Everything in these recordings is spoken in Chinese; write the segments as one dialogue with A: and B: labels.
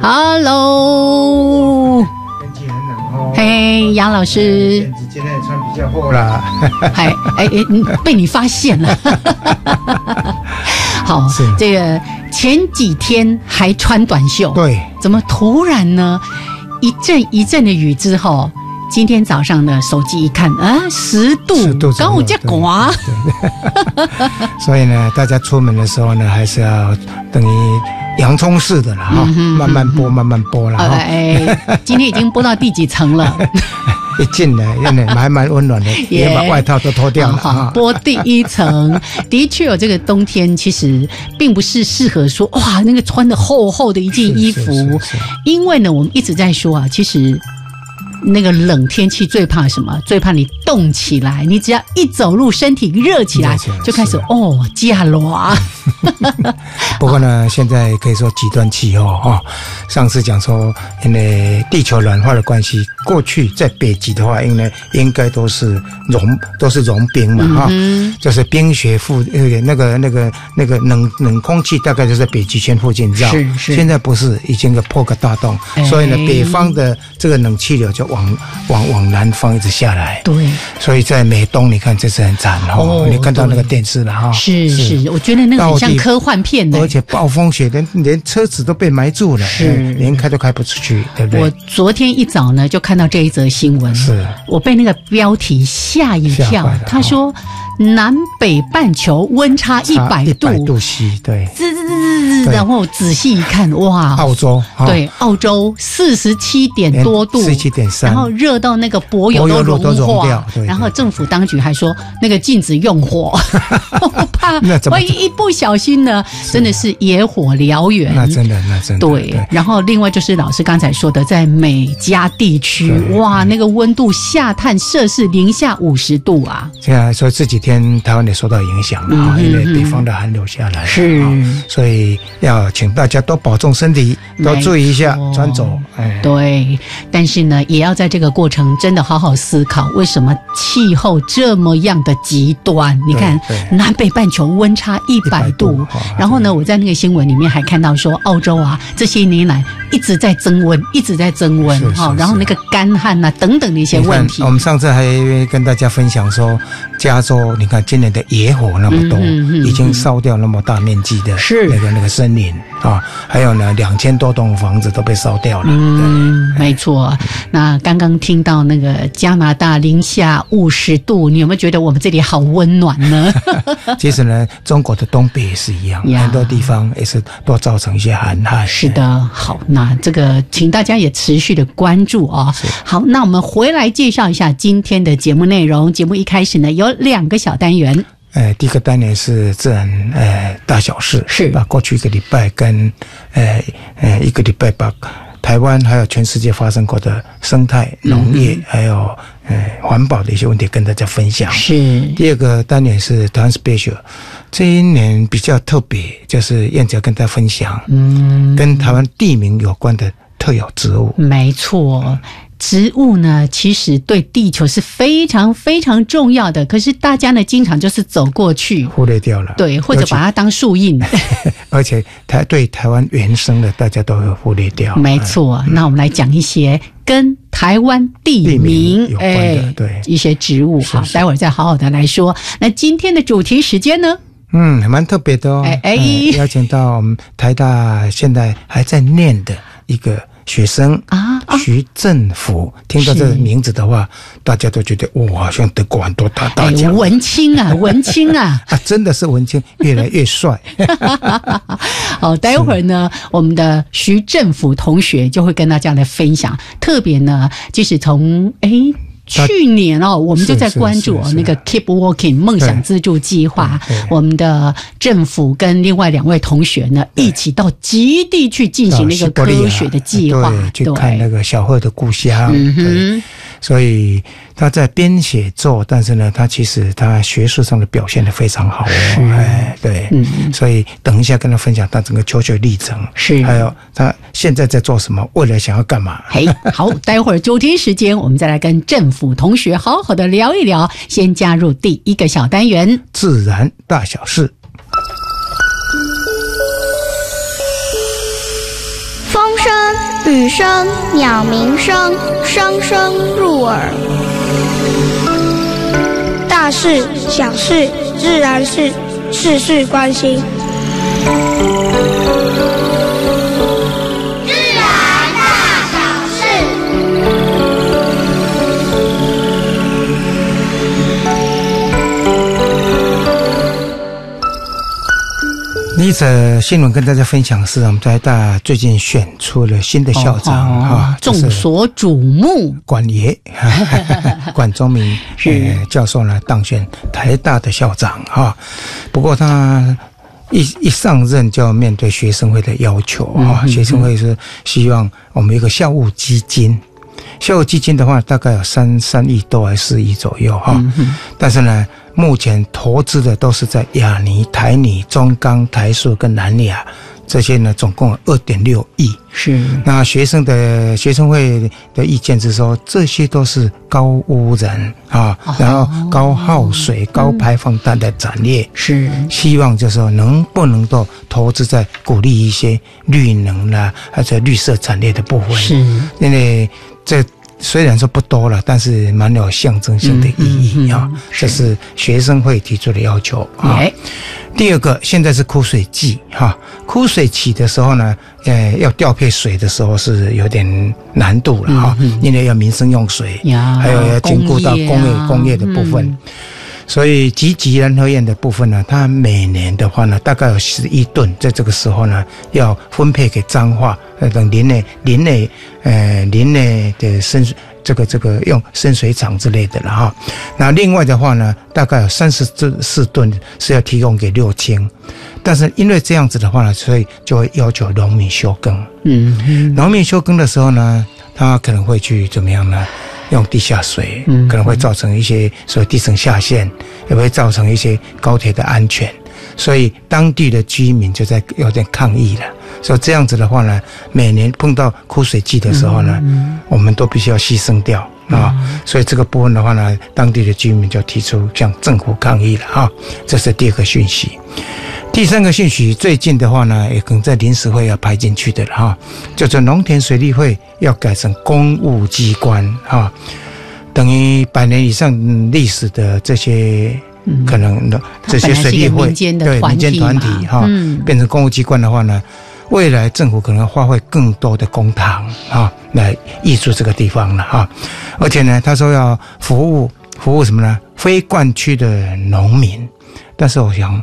A: Hello，
B: 天气很冷哦。
A: 嘿，杨老师
B: 今天也穿比较厚啦。
A: 哎哎被你发现了。好
B: 是，
A: 这个前几天还穿短袖，
B: 对，
A: 怎么突然呢？一阵一阵的雨之后，今天早上呢，手机一看啊，十度，刚我家刮，
B: 所以呢，大家出门的时候呢，还是要等于洋葱式的了哈，慢慢剥，慢慢剥了哈。
A: 哎，今天已经剥到第几层了？
B: 一进来，真的还蛮温暖的，也把外套都脱掉了
A: 好
B: 啊。
A: 播第一层，的确有这个冬天，其实并不是适合说哇，那个穿的厚厚的一件衣服
B: 是是是是，
A: 因为呢，我们一直在说啊，其实。那个冷天气最怕什么？最怕你冻起来，你只要一走路，身体热起来
B: 热起来，
A: 就开始
B: 是
A: 哦，加罗。
B: 不过呢，现在可以说极端气候哈。上次讲说，因为地球暖化的关系，过去在北极的话，因为应该都是融都是融冰嘛哈，就是冰雪附那个那个那个那个冷冷空气大概就在北极圈附近绕。
A: 是是
B: 现在不是，已经个破个大洞，
A: 哎
B: 所以呢，北方的这个冷气流就往往往南方一直下来。
A: 对，
B: 所以在美东，你看这是很惨哦，
A: 哦
B: 你看到那个电视了哈。
A: 是是，我觉得那个很像科幻片的
B: 而。且暴风雪连连车子都被埋住了，
A: 是。
B: 嗯连开都开不出去，对不对？我？
A: 昨天一早呢就看到这一则新闻，
B: 是。
A: 我被那个标题吓一跳。他说，南北半球温差一百
B: 一
A: 度，
B: 百度 C，对，
A: 滋滋滋滋滋，然后仔细一看，哇，
B: 澳洲哈。
A: 对，澳洲四十七点多度
B: ，47.3
A: 然后热到那个柏油都
B: 融
A: 化
B: 掉
A: 然后政府当局还说那个禁止用火，我怕万一一不小心呢，真的是野火燎原。
B: 那真的那真的
A: 对，然后另外就是老师刚才说的，在美加地区，哇，那个温度下探摄氏零下五十度啊！
B: 现在说这几天台湾也受到影响了哈，因为北方的寒流下来了，
A: 是。
B: 哈所以要请大家多保重身体，多注意一下
A: 没错
B: 转走，哎，
A: 对，但是呢，也要在这个过程真的好好思考，为什么气候这么样的极端？你看南北半球温差一百
B: 100
A: 度
B: 度，
A: 然后呢，我在那个新闻里面还看到说，澳洲啊这些年来一直在增温，一直在增温哈，然后那个干旱啊、等等的一些问题
B: 我。们上次还跟大家分享说，加州你看今年的野火那么多，
A: 嗯嗯嗯
B: 已经烧掉那么大面积的
A: 是
B: 那个那个森林啊，还有呢两千多栋房子都被烧掉了。
A: 嗯，没错。那刚刚听到那个加拿大零下五十度，你有没有觉得我们这里好温暖呢？
B: 其实呢，中国的东北也是一样，
A: 呀
B: 很多地方也是都造成一些寒害。
A: 是的，好，那这个请大家也持续的关注哦。好，那我们回来介绍一下今天的节目内容。节目一开始呢，有两个小单元，
B: 呃，第一个单元是自然呃大小事，
A: 是
B: 把过去一个礼拜跟呃呃一个礼拜把台湾还有全世界发生过的生态、农业、还有呃环保的一些问题跟大家分享。
A: 是
B: 第二个单元是 transspecial，这一年比较特别，就是燕姐跟大家分享，嗯，跟台湾地名有关的特有植物。
A: 没错。植物呢，其实对地球是非常非常重要的，可是大家呢，经常就是走过去，
B: 忽略掉了，
A: 对，或者把它当树荫。
B: 而且台对台湾原生的，大家都会忽略掉。
A: 没错，那我们来讲一些跟台湾地
B: 地
A: 名
B: 名有关的
A: 哎
B: 对
A: 一些植物。好，
B: 是是
A: 待会儿再好好的来说。那今天的主题时间呢？
B: 嗯，蛮特别的哦。
A: 哎哎
B: 嗯邀请到我们台大现在还在念的一个学生
A: 啊啊
B: 徐政府。听到这个名字的话，大家都觉得哇，好像得过很多大大
A: 哎，
B: 奖。
A: 文青啊，文青啊。
B: 啊，真的是文青越来越帅。
A: 好，待会儿呢，我们的徐政府同学就会跟大家来分享。特别呢，就是从哎。去年哦，我们就在关注那个 Keep Walking 梦想资助计划我们的政府跟另外两位同学呢一起到极地去进行那个科学的计划，
B: 对，去看那个小贺的故乡。
A: 嗯，哼，
B: 所以他在编写作，但是呢，他其实他学术上的表现的非常好哦。哎，对，
A: 嗯
B: 所以等一下跟他分享他整个求学历程，
A: 是
B: 还有他现在在做什么，未来想要干嘛。
A: 嘿，好，待会儿九天时间，我们再来跟政府同学好好的聊一聊。先加入第一个小单元，
B: 自然大小事，
C: 风声、雨声、鸟鸣声，声声入耳。大事、小事、自然是事事关心。
B: 一则新闻跟大家分享的是，我们台大最近选出了新的校长
A: 哦
B: 哈，就
A: 众
B: 是
A: 所瞩目。
B: 管爷 管中明教授呢当选台大的校长哈，不过他一一上任就要面对学生会的要求哈，学生会是希望我们有一个校务基金。校务基金的话，大概有三三亿多还是四亿左右哈，但是呢，目前投资的都是在亚尼、台尼、中钢、台塑跟南亚这些呢，总共二点六亿。
A: 是。
B: 那学生的学生会的意见是说，这些都是高污染啊，然后高耗水、高排放碳的产业，
A: 是。
B: 希望就是说能不能够投资在鼓励一些绿能啦、或者绿色产业的部分。
A: 是，
B: 因为这虽然说不多了，但是蛮有象征性的意义啊。这是学生会提出的要求啊。
A: 哎，
B: 第二个，现在是枯水季哈，枯水期的时候呢，呃，要调配水的时候是有点难度了哈，因为要民生用水，
A: 呀
B: 还有要兼顾到工业
A: 工业
B: 的部分。所以集集联合院的部分呢，它每年的话呢，大概有十一吨，在这个时候呢，要分配给彰化呃等林内林内呃林内的深水这个这个用深水厂之类的了哈。那另外的话呢，大概有三十至四吨是要提供给六轻，但是因为这样子的话呢，所以就会要求农民休耕。
A: 嗯嗯
B: 农民休耕的时候呢，他可能会去怎么样呢？用地下水，
A: 嗯
B: 可能会造成一些所谓地层下陷，也会造成一些高铁的安全，所以当地的居民就在有点抗议了。所以这样子的话呢，每年碰到枯水季的时候呢，我们都必须要牺牲掉啊。所以这个部分的话呢，当地的居民就提出向政府抗议了啊。这是第二个讯息。第三个讯息，最近的话呢，也可能在临时会要排进去的了哈，叫做农田水利会要改成公务机关哈，等于百年以上嗯历史的这些可能的这些水利会对民间团体
A: 嘛
B: 哈
A: 嗯，
B: 变成公务机关的话呢，未来政府可能花费更多的公帑啊来挹注这个地方了哈，而且呢，他说要服务服务什么呢？非灌区的农民，但是我想。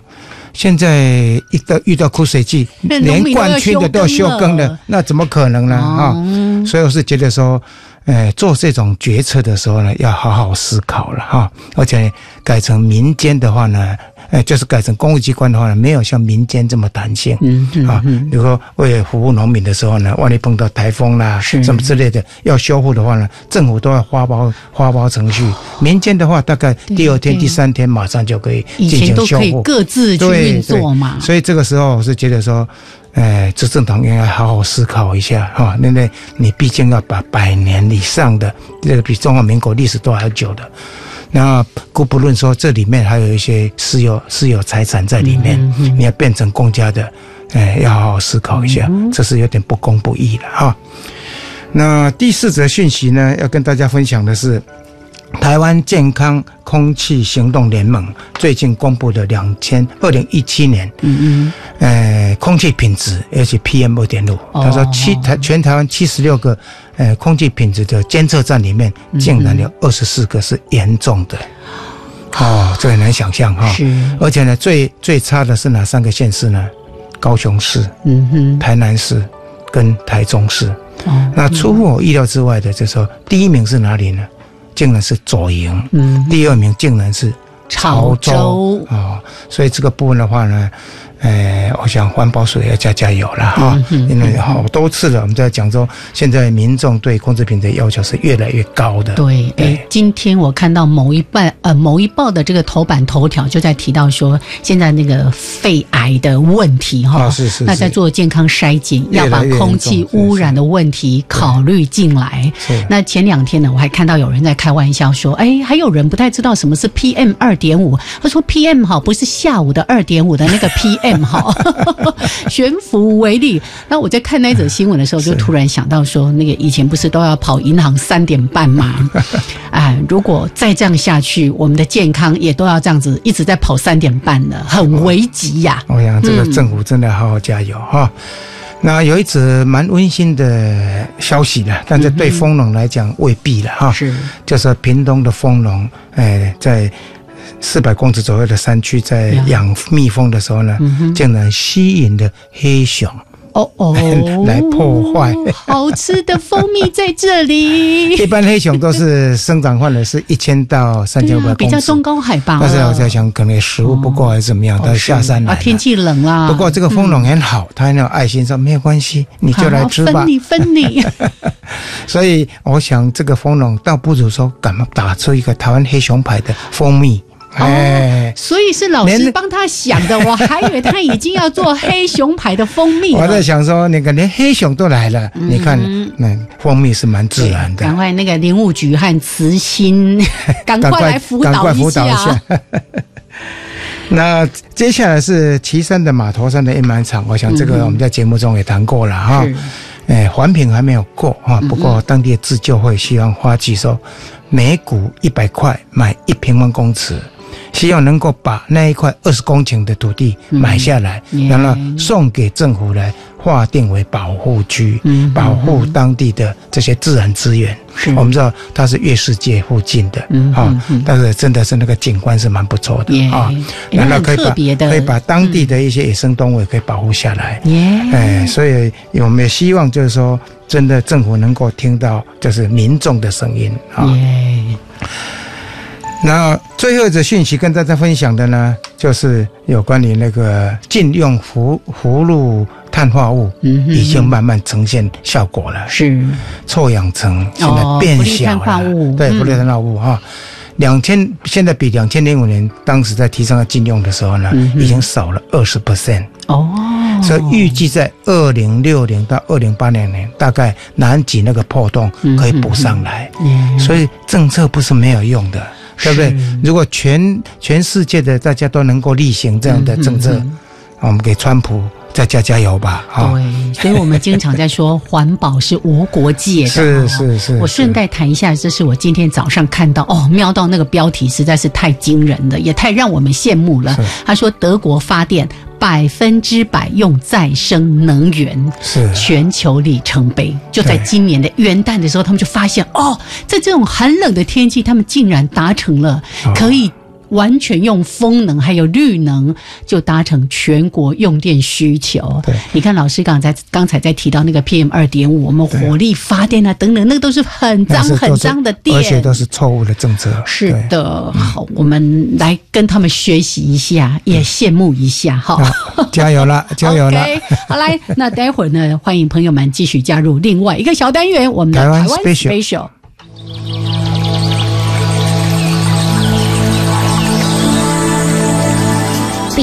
B: 现在一到遇到枯水季，连灌区的都要休耕的那怎么可能呢？啊、
A: 哦
B: 所以我是觉得说，呃，做这种决策的时候呢，要好好思考了哈。而且改成民间的话呢，呃，就是改成公务机关的话呢，没有像民间这么弹性。
A: 嗯嗯
B: 啊，比如说为了服务农民的时候呢，万一碰到台风啦，什么之类的要修复的话呢，政府都要花包花包程序。民间的话，大概第二天、第三天马上就可以
A: 以
B: 进
A: 前都可以
B: 行修复。
A: 各自去
B: 对
A: 运作嘛，
B: 所以这个时候我是觉得说，哎，执政党应该好好思考一下哈，因为你毕竟要把百年以上的这个比中华民国历史都还要久的，那故不论说这里面还有一些私有私有财产在里面，你要变成公家的，哎，要好好思考一下，这是有点不公不义了哈。那第四则讯息呢，要跟大家分享的是。台湾健康空气行动联盟最近公布的两千二零一七年，
A: 嗯嗯
B: 呃，空气品质，而且 PM 二点五，
A: 哦
B: 他说七台全台湾七十六个呃空气品质的监测站里面，竟然有二十四个是严重的。哦，这很难想象哈、
A: 嗯，是，
B: 而且呢，最最差的是哪三个县市呢？高雄市、
A: 嗯哼，
B: 台南市跟台中市。
A: 哦，
B: 那出乎我意料之外的，就是说第一名是哪里呢？竟然是左营，
A: 嗯，
B: 第二名竟然是
A: 潮州。
B: 哦，所以这个部分的话呢，呃，我想环保署也要加加油了哈，
A: 嗯
B: 因为好多次了，我们在讲说，现在民众对控制品的要求是越来越高的。
A: 对，
B: 对。
A: 哎，今天我看到某一半呃某一报的这个头版头条就在提到说，现在那个肺癌的问题哈、
B: 啊是是
A: 那在做健康筛检，要把空气污染的问题考虑进来。
B: 是。
A: 那前两天呢，我还看到有人在开玩笑说，哎，还有人不太知道什么是 PM 二点五。他说 PM 哈不是下午的二点五的那个 PM 哈，悬浮为例。那我在看那则新闻的时候，就突然想到说，那个以前不是都要跑银行三点半吗？哎，如果再这样下去，我们的健康也都要这样子一直在跑三点半了，很危急呀、
B: 我想这个
A: 嗯
B: 政府真的好好加油哈。那有一则蛮温馨的消息的，但是对丰农来讲未必了哈。
A: 是，
B: 就是屏东的丰农，哎，在四百公尺左右的山区，在
A: 呀
B: 养蜜蜂的时候呢，竟然吸引了黑熊。
A: 哦哦，
B: 来破坏
A: 好吃的蜂蜜在这里。
B: 一般黑熊都是生长范围是一千到三千五百
A: 啊，比
B: 公尺，
A: 较中高海拔。
B: 但是我在想，可能食物不够还是怎么样，
A: 哦
B: 它下山来
A: 啊，
B: 了。
A: 天气冷啦。
B: 不过这个蜂农很好，他很有爱心，说没有关系，你就来吃吧
A: 分。你分你。
B: 所以我想，这个蜂农倒不如说，敢打出一个台湾黑熊牌的蜂蜜，哎，
A: 所以是老师
B: 连
A: 帮他想的，我还以为他已经要做黑熊牌的蜂蜜
B: 我在。想说，那个连黑熊都来了，你看，那蜂蜜是蛮自然的
A: 赶。快那个林务局和慈心，赶快来辅
B: 赶
A: 导一
B: 快辅导一
A: 下
B: 下。那接下来是岐山的码头山的印满场，我想这个我们在节目中也谈过了哈。
A: 是
B: 哎，环评还没有过啊，不过当地的自救会希望花旗说每股一百块买一平方公尺，希望能够把那一块二十公顷的土地买下来，
A: 嗯
B: 然后送给政府来划定为保护区，
A: 嗯
B: 保护当地的这些自然资源。
A: 是。
B: 我们知道它是月世界附近的，
A: 嗯
B: 但是真的是那个景观是蛮不错的
A: 耶
B: 啊，
A: 也很
B: 然后可以把可以把当地的一些野生动物也可以保护下来。
A: 耶，
B: 哎，所以我们也希望就是说，真的政府能够听到就是民众的声音啊。
A: 耶，
B: 那最后一则讯息跟大家分享的呢，就是有关于那个禁用氟氟氯碳化物，
A: 嗯
B: 已经慢慢呈现效果了。
A: 是
B: 臭氧层现在
A: 哦
B: 变小了，
A: 化物
B: 对，
A: 嗯
B: 氟氯碳化物哈。两千现在比两千零五年当时在提倡要禁用的时候呢，
A: 嗯
B: 已经少了二十 percent。
A: 哦，
B: 所以预计在二零六零到二零八零年，大概南极那个破洞可以补上来。
A: 嗯
B: 所以政策不是没有用的，对不对？如果全全世界的大家都能够例行这样的政策，
A: 嗯
B: 我们给川普再加加油吧！哈、
A: 对，所以我们经常在说环保是无国界的。
B: 是
A: 哦
B: 是是
A: 我顺带谈一下，这是我今天早上看到哦，瞄到那个标题实在是太惊人了，也太让我们羡慕了。他说德国发电百分之百用再生能源。
B: 是
A: 全球里程碑，就在今年的元旦的时候，他们就发现哦，在这种寒冷的天气，他们竟然达成了
B: 哦
A: 可以完全用风能还有绿能就达成全国用电需求。
B: 对
A: 你看老师刚才刚才在提到那个 PM 二点五，我们火力发电啊等等，那个都是很脏很脏的电，
B: 而且都是错误的政策。
A: 是的，好，我们来跟他们学习一下，也羡慕一下，哈。
B: 好，加油了，加油了
A: 好来，那待会儿呢，欢迎朋友们继续加入另外一个小单元，我们的
B: 台湾
A: Special。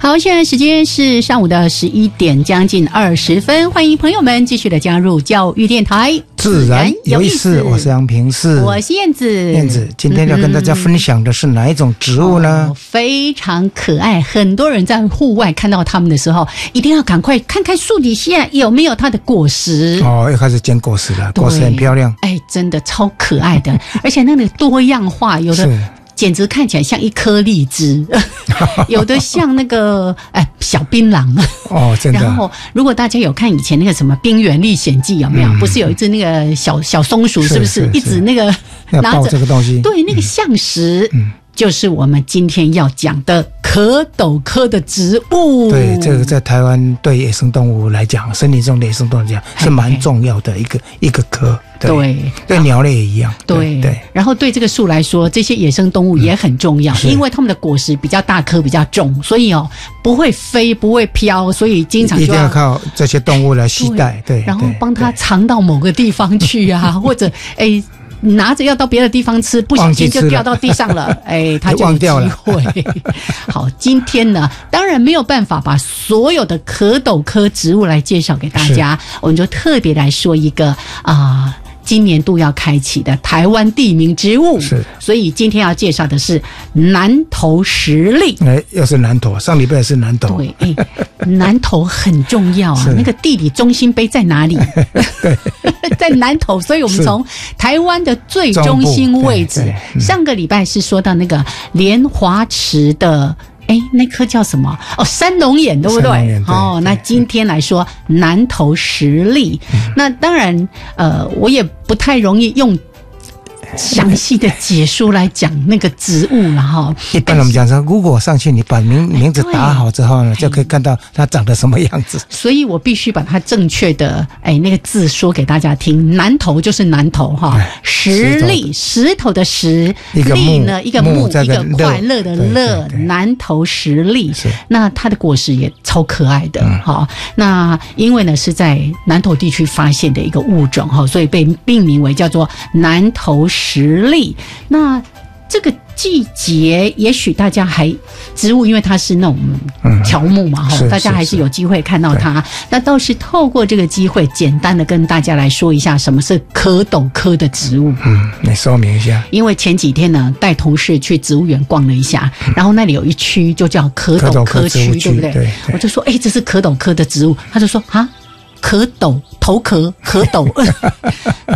A: 好好，现在时间是上午的十一点，将近二十分。欢迎朋友们继续的加入教育电台，
B: 自然有意思。我是杨平，是
A: 我是燕子。
B: 燕子，今天要跟大家分享的是哪一种植物呢？
A: 哦非常可爱，很多人在户外看到它们的时候，一定要赶快看看树底下有没有它的果实。
B: 哦，又开始捡果实了，果实很漂亮。
A: 哎，真的超可爱的，而且那个多样化，有的
B: 是
A: 简直看起来像一颗荔枝，有的像那个哎小槟榔。
B: 哦，真的
A: 然。后，如果大家有看以前那个什么《冰原历险记》，有没有？不是有一只那个小小松鼠，
B: 是
A: 是不是
B: 是
A: 一直那个拿着
B: 这个东西，
A: 对，那个象石，就是我们今天要讲的壳斗科的植物。
B: 对，这个在台湾对野生动物来讲，森林中的野生动物来讲是蛮重要的一个一个科。
A: 对
B: 对鸟类也一样。
A: 对
B: 对，
A: 然后对这个树来说，这些野生动物也很重要，
B: 是
A: 因为它们的果实比较大颗、比较重，所以哦不会飞、不会飘，所以经常就
B: 一定要靠这些动物来携带。对，
A: 然后
B: 对
A: 帮它藏到某个地方去啊，或者哎。拿着要到别的地方吃，不小心就掉到地上了，哎，它就有机
B: 忘掉了
A: 会。好，今天呢，当然没有办法把所有的壳斗科植物来介绍给大家，我们就特别来说一个啊。今年度要开启的台湾地名植物，
B: 是
A: 所以今天要介绍的是南投石栗。
B: 哎，又是南投，上礼拜是南投。
A: 对，哎，南投很重要啊，那个地理中心碑在哪里？在南投，所以我们
B: 是
A: 从台湾的最中心位置上个礼拜是说到那个莲华池的。哎，那颗叫什么？哦，三龙眼，对不对？哦，
B: 对
A: 那今天来说南投实力，
B: 嗯。
A: 那当然，呃，我也不太容易用详细的解说来讲那个植物了哈。
B: 一般我们讲说，如果上去你把名名字打好之后呢，就可以看到它长得什么样子。
A: 所以我必须把它正确的哎那个字说给大家听。南头就是南头哈
B: 哎，
A: 石粒石头的石，
B: 一个木
A: 粒呢一个木一个快乐的
B: 乐
A: 南头石粒
B: 是。
A: 那它的果实也超可爱的哈。那因为呢是在南头地区发现的一个物种哈，所以被命名为叫做南头石粒。那这个季节，也许大家还植物，因为它是那种
B: 嗯
A: 条目嘛，哈、
B: 是
A: 大家还是
B: 是
A: 有机会看到它。那倒是透过这个机会，简单的跟大家来说一下什么是蝌蚪科的植物。
B: 嗯，你说明一下。
A: 因为前几天呢，带同事去植物园逛了一下，然后那里有一区就叫蝌蚪科区，对不对？
B: 对对
A: 我就说，哎，这是蝌蚪科的植物，他就说啊。蝌蚪头壳，蝌蚪，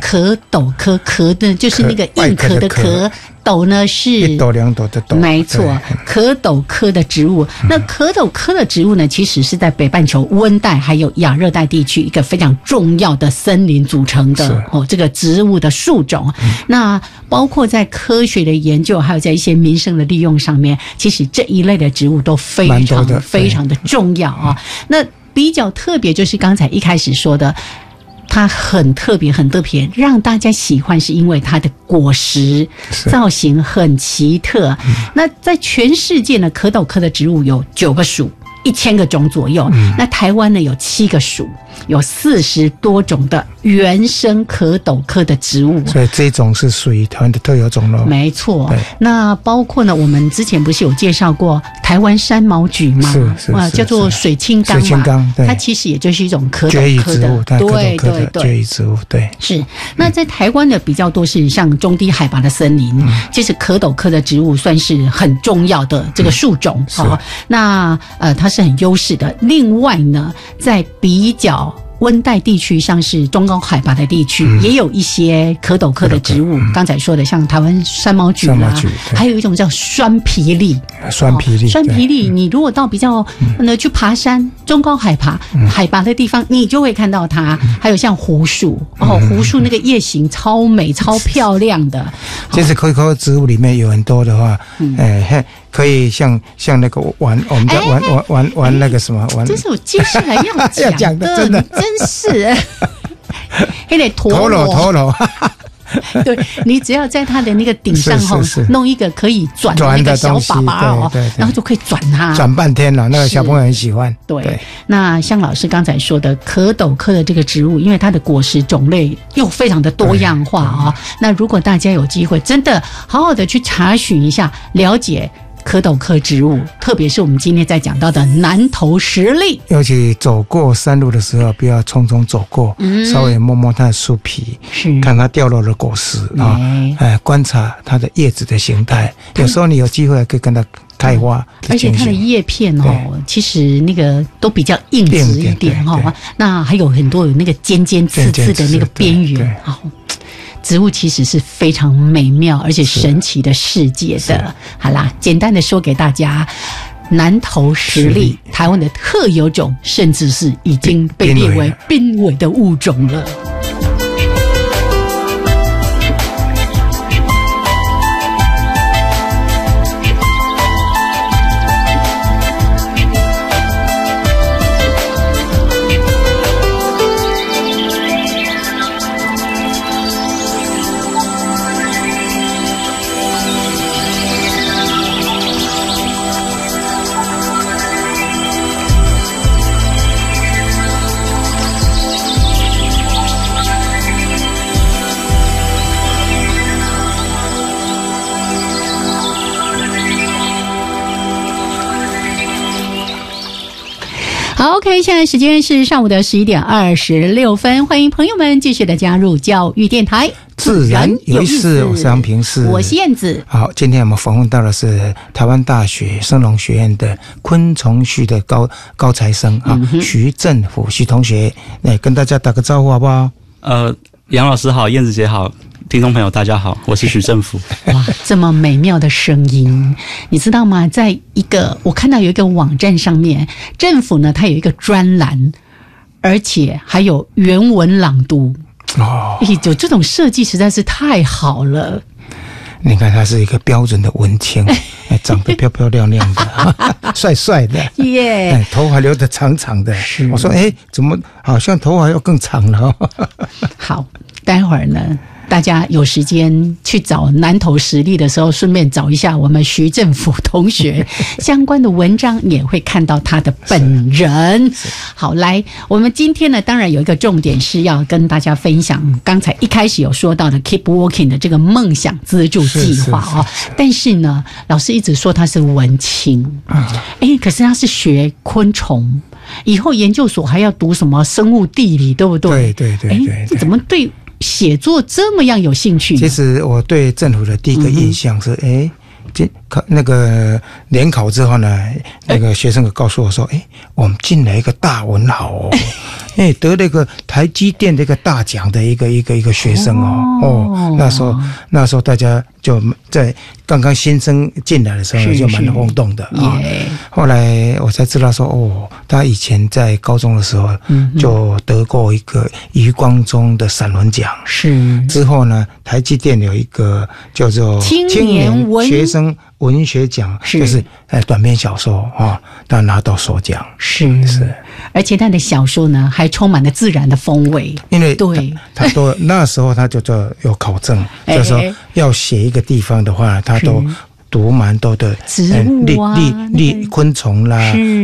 A: 蝌蚪科壳呢，就是那个硬壳的
B: 外壳，
A: 斗呢是
B: 一斗两斗的朵，
A: 没错，蝌蚪科的植物。那蝌蚪科的植物呢，其实是在北半球温带还有亚热带地区一个非常重要的森林组成的哦，这个植物的树种。那包括在科学的研究，还有在一些民生的利用上面，其实这一类的植物都非常非常的重要啊。那比较特别就是刚才一开始说的。它很特别，很特别，让大家喜欢，是因为它的果实造型很奇特。那在全世界呢，可斗科的植物有九个属，一千个种左右。那台湾呢有七个属，有四十多种的原生蝌蚪科的植物。
B: 所以这种是属于台湾的特有种喽。
A: 没错
B: 对，
A: 那包括呢，我们之前不是有介绍过台湾山毛榉吗？
B: 是是是
A: 哇叫做水青冈嘛，
B: 水青冈对
A: 它其实也就是一种蝌
B: 蕨
A: 蚪科的
B: 植物，，
A: 对
B: 蚪科的
A: 对对，
B: 蕨羽植物，对。
A: 是，那在台湾的比较多是像中低海拔的森林，
B: 嗯
A: 其实蝌蚪科的植物算是很重要的这个树种
B: 是
A: 哦。那呃，它是很优势的。另外呢，在比较。温带地区，像是中高海拔的地区，
B: 嗯。
A: 也有一些蝌蚪科的植物。刚才说的，像台湾山毛榉啦
B: 山毛榉，对。
A: 还有一种叫酸皮栎。
B: 酸皮栎，
A: 哦酸皮
B: 对
A: 栎，你如果到比较呃去爬山、中高海拔、海拔的地方，你就会看到它。还有像胡树哦，胡树那个叶形超美、超漂亮的。
B: 其实科科植物里面有很多的话，
A: 嗯。
B: 哎，嘿可以像像那个玩，我们在玩玩玩玩那个什么玩
A: 这是我接下来要
B: 要
A: 讲
B: 讲的真的。
A: 你真是。还得陀
B: 陀螺陀螺，
A: 对你只要在它的那个顶上哈弄一个可以转的那
B: 转
A: 个小
B: 的东西
A: 粑粑哦
B: 对对。对，
A: 然后就可以转它。
B: 转半天了，那个小朋友很喜欢。
A: 对，那像老师刚才说的蝌蚪科的这个植物，因为它的果实种类又非常的多样化啊、那如果大家有机会，真的好好的去查询一下，了解。蝌蚪科植物，特别是我们今天在讲到的南投石栗。
B: 尤其走过山路的时候，不要匆匆走过，
A: 嗯。
B: 稍微摸摸它的树皮，
A: 是。
B: 看它掉落的果实啊
A: 哎，
B: 哎，观察它的叶子的形态。有时候你有机会可以跟它开花
A: 而且它的。叶片哦，其实那个都比较硬直一
B: 硬
A: 点哈、那还有很多有那个尖尖刺刺的那个边缘哦。植物其实是非常美妙而且神奇的世界的。好啦，简单的说给大家。南投实力，台湾的特有种，甚至是已经被列为濒危的物种了。现在时间是上午的十一点二十六分，欢迎朋友们继续的加入教育电台，
B: 自然有意思，我是杨平是，
A: 我是燕子。
B: 好，今天我们访问到的是台湾大学生农学院的昆虫系的高高材生啊，徐正虎徐同学，来跟大家打个招呼好不好？
D: 呃，杨老师好，燕子姐好，听众朋友大家好，我是许政府。
A: 哇，这么美妙的声音，你知道吗？在一个我看到有一个网站上面，政府呢它有一个专栏，而且还有原文朗读。
B: 哦，
A: 咦，有这种设计实在是太好了。
B: 你看他是一个标准的文青，哎长得漂漂亮亮的，帅帅的。
A: 耶、
B: 哎，头发留得长长的，我说，哎，怎么好像头发要更长了、哦？
A: 好，待会儿呢，大家有时间去找南投实力的时候，顺便找一下我们徐政府同学 相关的文章，也会看到他的本人。好，来，我们今天呢，当然有一个重点是要跟大家分享，刚才一开始有说到的 Keep Working” 的这个梦想资助计划哦。但是呢，老师一直说他是文青，哎，可是他是学昆虫。以后研究所还要读什么生物地理，对不对？
B: 对对对
A: 这怎么对写作这么样有兴趣？
B: 其实我对政府的第一个印象是，哎、这考那个联考之后呢，那个学生告诉我说，哎、我们进了一个大文豪哦，哎、得了一个台积电的一个大奖的一个一个一个学生哦，哦，那时候那时候大家就在刚刚新生进来的时候就蛮轰动的啊。
A: 耶
B: 后来我才知道说，哦，他以前在高中的时候
A: 嗯
B: 就得过一个余光中的散文奖。
A: 是
B: 之后呢，台积电有一个叫做
A: 青年文
B: 学生文学奖，
A: 是。
B: 就是呃短篇小说啊，他拿到首奖。
A: 是。
B: 是，
A: 而且他的小说呢，还充满了自然的风味。
B: 因为
A: 对。
B: 他他都 那时候他就做有考证，
A: 哎
B: 就是说要写一个地方的话，他都读蛮多的
A: 植
B: 呃
A: 物啊
B: 粒粒
A: 那
B: 粒
A: 个
B: 昆虫啦，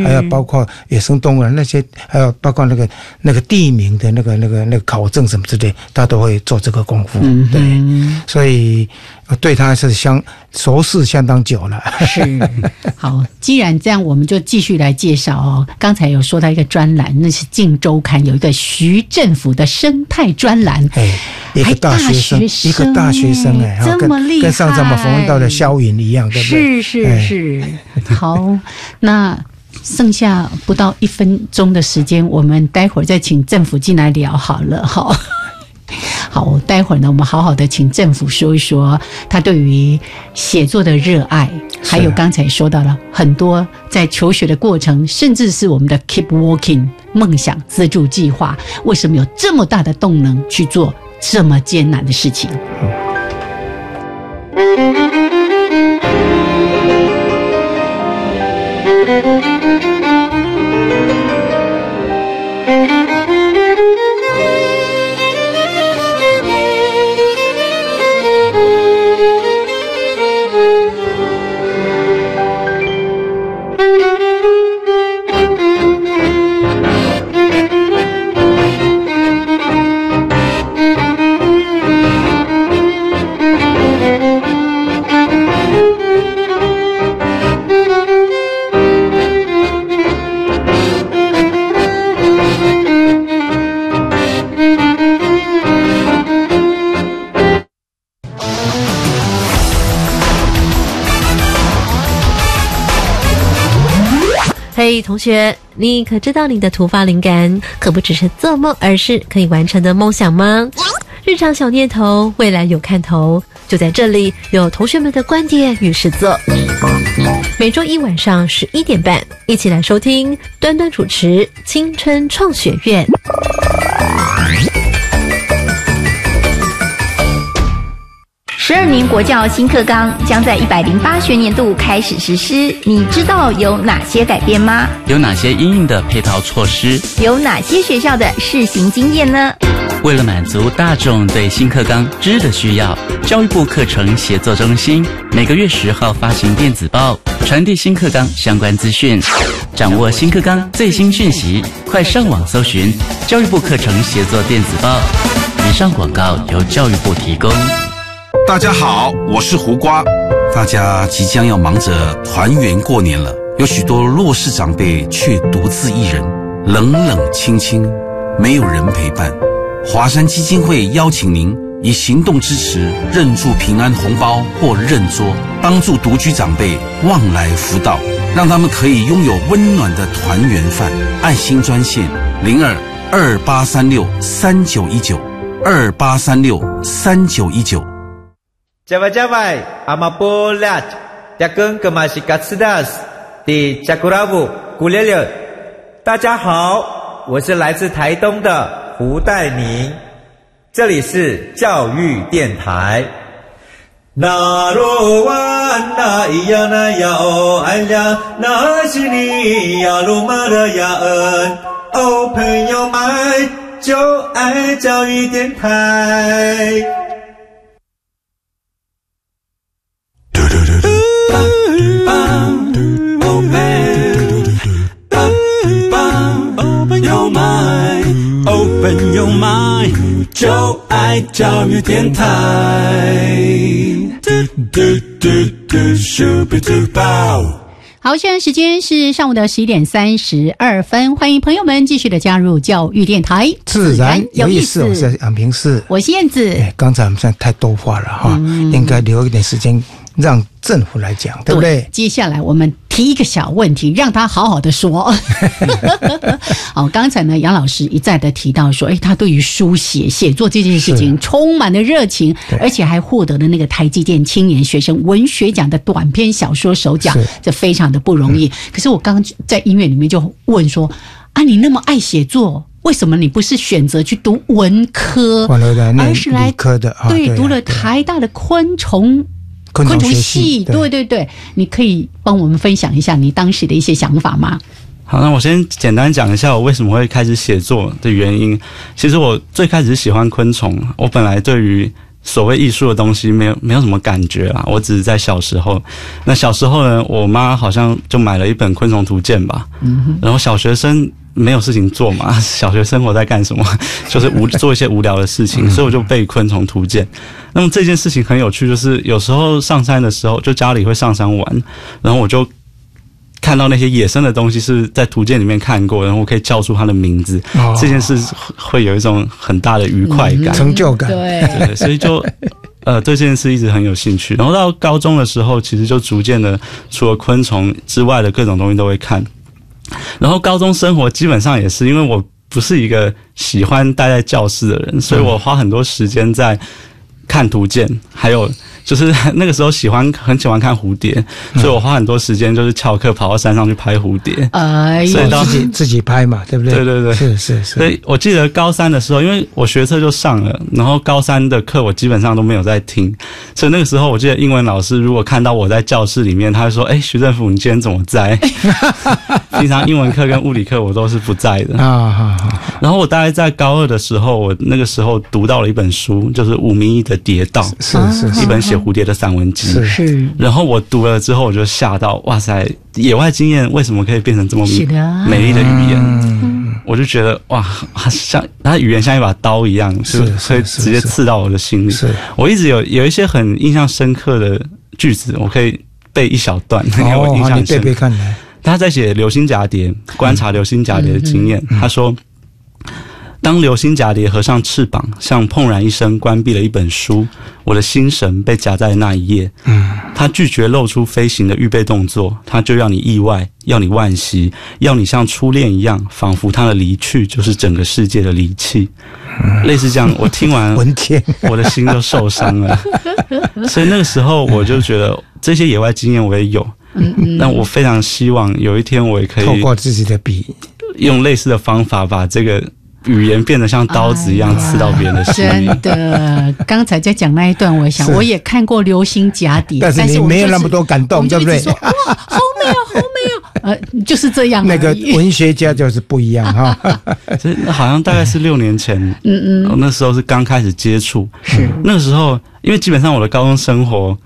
B: 还有包括野生动物啊那些，还有包括那个那个地名的那个那个那个考证什么之类，他都会做这个功夫。
A: 嗯
B: 对，所以呃对他是相熟识相当久了。
A: 是 好。既然这样，我们就继续来介绍哦。刚才有说到一个专栏，那是《镜周刊》有一个徐政府的生态专栏。
B: 哎，一个大学生，一个大学生哎，
A: 这么厉害
B: 跟上次我们
A: 害
B: 访问到的肖云一样，对不对？
A: 是是
B: 哎
A: 是，好，那剩下不到一分钟的时间，我们待会儿再请政府进来聊好了哈。好，待会儿呢，我们好好的请政府说一说他对于写作的热爱，还有刚才说到了很多在求学的过程，甚至是我们的 Keep Walking 梦想资助计划，为什么有这么大的动能去做这么艰难的事情？
E: 嘿，同学，你可知道你的突发灵感可不只是做梦，而是可以完成的梦想吗？日常小念头，未来有看头。就在这里，有同学们的观点与实作。每周一晚上十一点半，一起来收听端端主持《青春创学院》。
F: 十二年国教新课纲将在一百零八学年度开始实施，你知道有哪些改变吗？
D: 有哪些应用的配套措施？
F: 有哪些学校的试行经验呢？
D: 为了满足大众对新课纲知的需要，教育部课程协作中心每个月十号发行电子报，传递新课纲相关资讯。掌握新课纲最新讯息，快上网搜寻教育部课程协作电子报。以上广告由教育部提供。
G: 大家好，我是胡瓜。大家即将要忙着团圆过年了，有许多弱势长辈却独自一人，冷冷清清，没有人陪伴。华山基金会邀请您以行动支持认住平安红包或认桌，帮助独居长辈旺来福到，让他们可以拥有温暖的团圆饭。爱心专线零二二八三六三九一九二八三六三九一九。
H: Java Java, Amapolat, Jakun Kamashikatsidas, 的 Jakurabu Gulele。大家好，我是来自台东的胡代明，这里是教育电台。那罗哇那咿呀那呀哦哎呀，那是你呀鲁玛的呀恩哦，朋友们就爱教育电台。
I: Open your mind，就爱教育电台。
A: 好，现在时间是上午的十一点三十二分，欢迎朋友们继续的加入教育电台，
B: 自然有意思。我是杨平世，
A: 我是燕子。
B: 刚才我们现在太多话了哈，应该留一点时间。让政府来讲，对不对？
A: 接下来我们提一个小问题，让他好好的说。好，刚才呢，杨老师一再的提到说，哎，他对于书写、写作这件事情充满了热情，而且还获得了那个台积电青年学生文学奖的短篇小说首奖，这非常的不容易。可是我刚刚在音乐里面就问说，啊，你那么爱写作，为什么你不是选择去读文科，而是来
B: 科的？
A: 对，读了台大的昆虫。昆虫系，对对对，你可以帮我们分享一下你当时的一些想法吗？
D: 好，那我先简单讲一下我为什么会开始写作的原因。其实我最开始喜欢昆虫，我本来对于所谓艺术的东西没有没有什么感觉啊，我只是在小时候。那小时候呢，我妈好像就买了一本《昆虫图鉴》吧，嗯，然后小学生。没有事情做嘛？小学生活在干什么？就是无 做一些无聊的事情，所以我就背《昆虫图鉴》。那么这件事情很有趣，就是有时候上山的时候，就家里会上山玩，然后我就看到那些野生的东西是在图鉴里面看过，然后我可以叫出它的名字。这件事会有一种很大的愉快感、
B: 成就感。
A: 对，
D: 所以就呃对这件事一直很有兴趣。然后到高中的时候，其实就逐渐的，除了昆虫之外的各种东西都会看。然后高中生活基本上也是，因为我不是一个喜欢待在教室的人，所以我花很多时间在看图鉴，还有。就是 那个时候喜欢很喜欢看蝴蝶，所以我花很多时间就是翘课跑到山上去拍蝴蝶。
A: 哎，
B: 所以自己自己拍嘛，对不对？
D: 对对对，
B: 是是是。
D: 所以我记得高三的时候，因为我学测就上了，然后高三的课我基本上都没有在听，所以那个时候我记得英文老师如果看到我在教室里面，他会说：“哎，徐政府，你今天怎么在？” 平常英文课跟物理课我都是不在的啊。然后我大概在高二的时候，我那个时候读到了一本书，就是吴明义的《蝶道》，
B: 是是
D: 一本写。蝴蝶的散文集
A: 是，
D: 然后我读了之后，我就吓到，哇塞！野外经验为什么可以变成这么美丽的语言？我就觉得哇，像它语言像一把刀一样，是可以直接刺到我的心里。我一直有有一些很印象深刻的句子，我可以背一小段，我印象深刻。他在写流星蛱蝶，观察流星蛱蝶的经验。他说。当流星蛱蝶合上翅膀，像砰然一声关闭了一本书，我的心神被夹在那一页。
B: 嗯，
D: 他拒绝露出飞行的预备动作，他就要你意外，要你惋惜，要你像初恋一样，仿佛他的离去就是整个世界的离弃。类似这样，我听完
B: 文天，
D: 我的心就受伤了。所以那个时候我就觉得这些野外经验我也有，
A: 嗯嗯，
D: 但我非常希望有一天我也可以
B: 透过自己的笔，
D: 用类似的方法把这个语言变得像刀子一样刺到别人的心里。
A: 真的，刚才在讲那一段，我想我也看过《流星蛱蝶》，
B: 但是没有那么多感动，对不对
A: 哇，好美哦，好美哦，呃，就是这样。
B: 那个文学家就是不一样哈。
D: 这好像大概是六年前，
A: 嗯嗯，
D: 我那时候是刚开始接触，是那个时候，因为基本上我的高中生活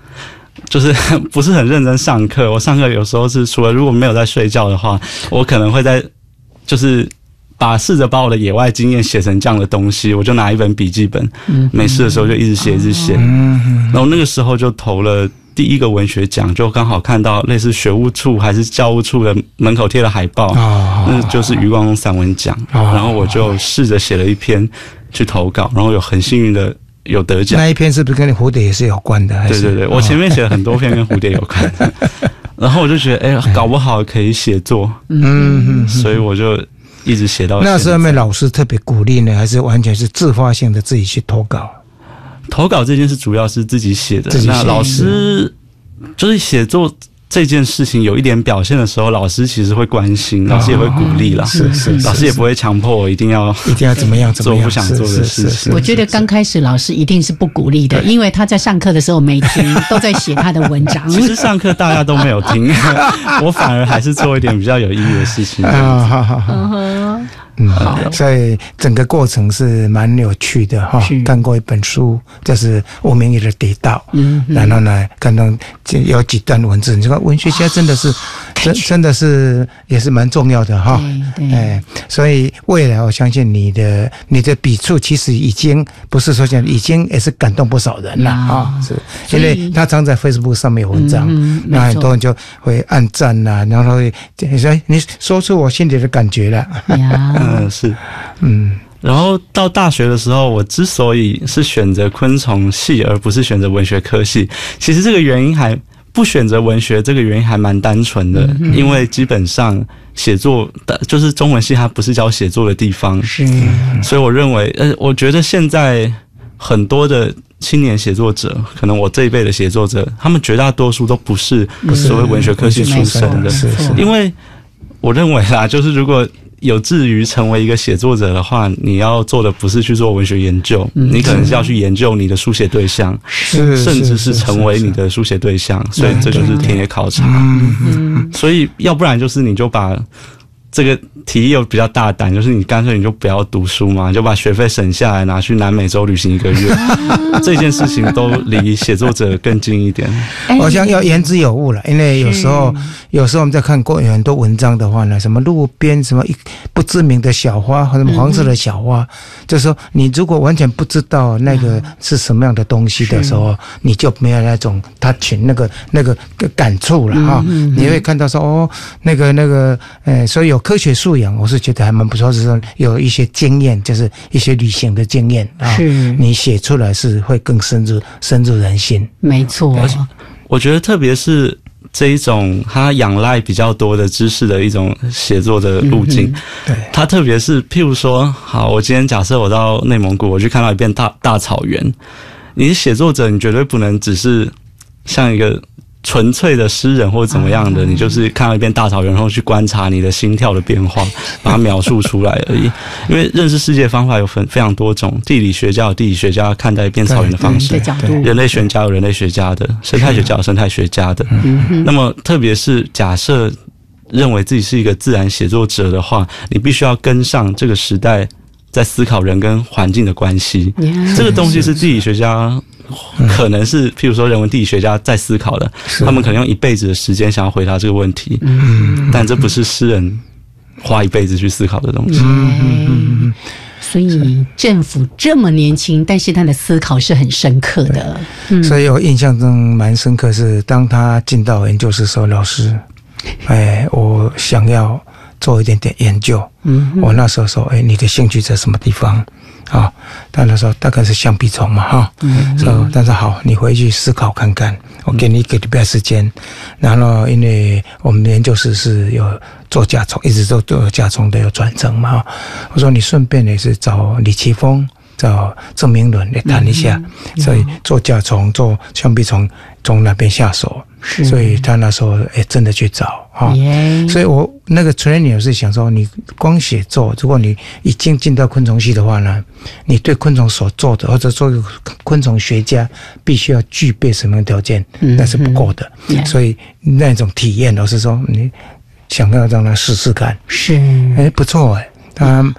D: 就是不是很认真上课，我上课有时候是除了如果没有在睡觉的话，我可能会在就是。把试着把我的野外经验写成这样的东西，我就拿一本笔记本，
A: 嗯。
D: 没事的时候就一直写，一直写。然后那个时候就投了第一个文学奖，就刚好看到类似学务处还是教务处的门口贴的海报，
B: 哦
D: 那就是余光中散文奖。
B: 哦
D: 然后我就试着写了一篇去投稿，然后有很幸运的有得奖。
B: 那一篇是不是跟蝴蝶也是有关的？
D: 对对对，我前面写了很多篇跟蝴蝶有关。的，然后我就觉得，哎，搞不好可以写作，
B: 嗯嗯，
D: 所以我就一直写到
B: 那时候有
D: 现在
B: 没老师特别鼓励呢？还是完全是自发性的自己去投稿？
D: 投稿这件事主要是自己写的那老师就是写作这件事情有一点表现的时候，老师其实会关心，老师也会鼓励啦，
B: 是是是
D: 老师也不会强迫我一定要
B: 一定要怎么样怎么样？
D: 做不想做的事情。
A: 我觉得刚开始老师一定是不鼓励的，因为他在上课的时候没听都在写他的文章。
D: 其实上课大家都没有听，我反而还是做一点比较有意义的事情。
B: 啊，好好好。
A: 嗯
B: 所以整个过程是蛮有趣的哈。看过一本书，就是吴明义的《地道》，
A: 嗯
B: 然后呢，看到这有几段文字，你说文学家真的是真真的是也是蛮重要的哈。哎，所以未来我相信你的你的笔触其实已经不是说讲已经也是感动不少人了
A: 呀
B: 啊，是。因为他常在 Facebook 上面有文章那很多人就会按赞呐，然后会说你说出我心里的感觉了，
A: 呀，
D: 嗯，是。
B: 嗯。
D: 然后到大学的时候，我之所以是选择昆虫系，而不是选择文学科系，其实这个原因还不选择文学，这个原因还蛮单纯的，因为基本上写作的就是中文系，它不是教写作的地方，
A: 是。
D: 所以我认为，呃，我觉得现在很多的青年写作者，可能我这一辈的写作者，他们绝大多数都不是所谓文学科系出身的，因为我认为啦，就是如果有志于成为一个写作者的话，你要做的不是去做文学研究，你可能是要去研究你的书写对象，
B: 是
D: 甚至是成为你的书写对象，所以这就是田野考察。
B: 嗯
D: 所以要不然就是你就把这个提议又比较大胆，就是你干脆你就不要读书嘛，你就把学费省下来拿去南美洲旅行一个月，这件事情都离写作者更近一点。
A: 哎。
B: 好像要言之有物了，因为有时候有时候我们在看过有很多文章的话呢，什么路边什么一不知名的小花，或者什么黄色的小花，就是说你如果完全不知道那个是什么样的东西的时候，你就没有那种他群那个那个感触了哈。你会看到说哦，那个那个呃，所以有科学素养，我是觉得还蛮不错，是有一些经验，就是一些旅行的经验啊，
A: 是。
B: 你写出来是会更深入深入人心。
A: 没错，
D: 我觉得特别是这一种它仰赖比较多的知识的一种写作的路径，
B: 对，
D: 它特别是譬如说，好，我今天假设我到内蒙古，我去看到一片大大草原，你是写作者，你绝对不能只是像一个纯粹的诗人或者怎么样的，你就是看到一片大草原，然后去观察你的心跳的变化，把它描述出来而已。因为认识世界方法有分非常多种，地理学家有地理学家看待一片草原的方式。
A: 的，角度，
D: 人类学家有人类学家的，生态学家有生态学家的。那么，特别是假设认为自己是一个自然写作者的话，你必须要跟上这个时代在思考人跟环境的关系。
A: 呀
D: 这个东西是地理学家，可能是譬如说人文地理学家在思考的，他们可能用一辈子的时间想要回答这个问题，嗯但这不是诗人花一辈子去思考的东西。
A: 嗯所以政府这么年轻，但是他的思考是很深刻的。嗯
B: 所以我印象中蛮深刻是，当他进到研究室的时候，老师，哎，我想要做一点点研究。
A: 嗯，
B: 我那时候说，哎，你的兴趣在什么地方？啊，他那时候大概是橡皮虫嘛，哈，
A: 嗯
B: 说，但是好，你回去思考看看，我给你一个礼拜时间。然后，因为我们研究室是有做甲虫，一直都做甲虫的有转正嘛，哈我说你顺便也是找李奇峰。找郑明伦来谈一下，所以做甲虫、做橡皮虫从那边下手，
A: 是。
B: 所以他那时候哎真的去找哈，
A: 耶，
B: 所以我那个 training 是想说，你光写作，如果你已经进到昆虫系的话呢，你对昆虫所做的，或者做一个昆虫学家，必须要具备什么条件，
A: 嗯
B: 那是不够的。
A: 嗯。
B: 所以那种体验，我是说，你想要让他试试看，
A: 是。
B: 哎，不错哎，他。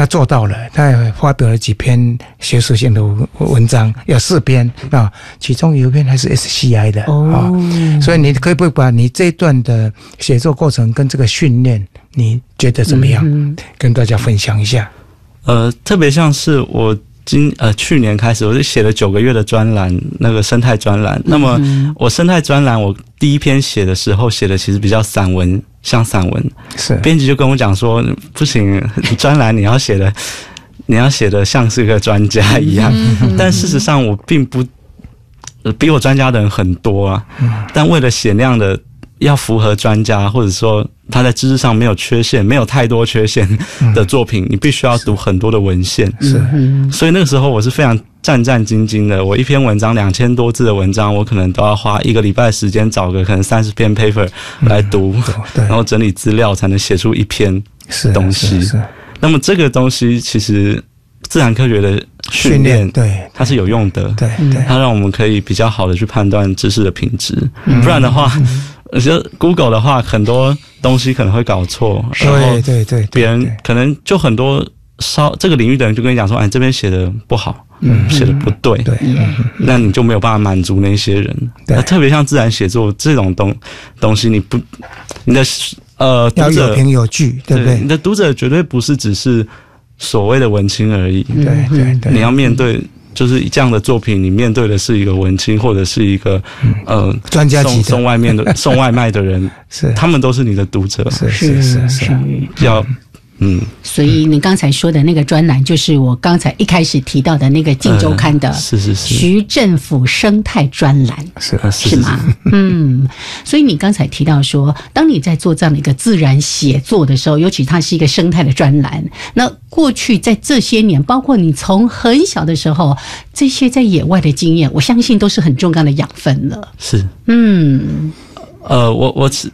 B: 他做到了，他也发表了几篇学术性的文文章，有四篇啊，其中有一篇还是 SCI 的啊、
A: 哦，
B: 所以你可以不可以把你这一段的写作过程跟这个训练，你觉得怎么样？
A: 嗯
B: 跟大家分享一下。
D: 呃，特别像是我今呃去年开始，我就写了九个月的专栏，那个生态专栏。那么我生态专栏，我第一篇写的时候写的其实比较散文，像散文。
B: 是
D: 编辑就跟我讲说，不行，专栏你要写的，你要写的像是个专家一样。但事实上，我并不，呃比我专家的人很多啊。但为了写那样的要符合专家，或者说他在知识上没有缺陷、没有太多缺陷的作品，你必须要读很多的文献。
B: 是。
D: 所以那个时候我是非常战战兢兢的。我一篇文章两千多字的文章，我可能都要花一个礼拜的时间找个可能三十篇 paper 来读，
B: 对。
D: 然后整理资料，才能写出一篇东西。
B: 是是。
D: 那么这个东西其实自然科学的训
B: 训
D: 练
B: 练，对。
D: 它是有用的，
B: 对对。
D: 它让我们可以比较好的去判断知识的品质。不然的话，我觉得 Google 的话，很多东西可能会搞错，然后
B: 对对对，
D: 别人可能就很多稍这个领域的人就跟你讲说，哎，这边写的不好，嗯，写的不对，
B: 对，
D: 那你就没有办法满足那些人。那特别像自然写作这种东东西，你不你的呃读者
B: 要有凭有据，对不对
D: 你？的读者绝对不是只是所谓的文青而已，
B: 对对对，
D: 你要面对。就是这样的作品，你面对的是一个文青，或者是一个呃
B: 专家级
D: 送送外面的送外卖的人，
B: 是。
D: 他们都是你的读者，
B: 是是是。是，
D: 要嗯
A: 所以你刚才说的那个专栏，就是我刚才一开始提到的那个《镜周刊》的
D: 呃是是是
A: 徐政府生态专栏。
B: 是
D: 呃
A: 是吗？嗯，所以你刚才提到说，当你在做这样的一个自然写作的时候，尤其它是一个生态的专栏，那过去在这些年，包括你从很小的时候，这些在野外的经验，我相信都是很重要的养分了。
D: 是
A: 嗯，
D: 呃，我我只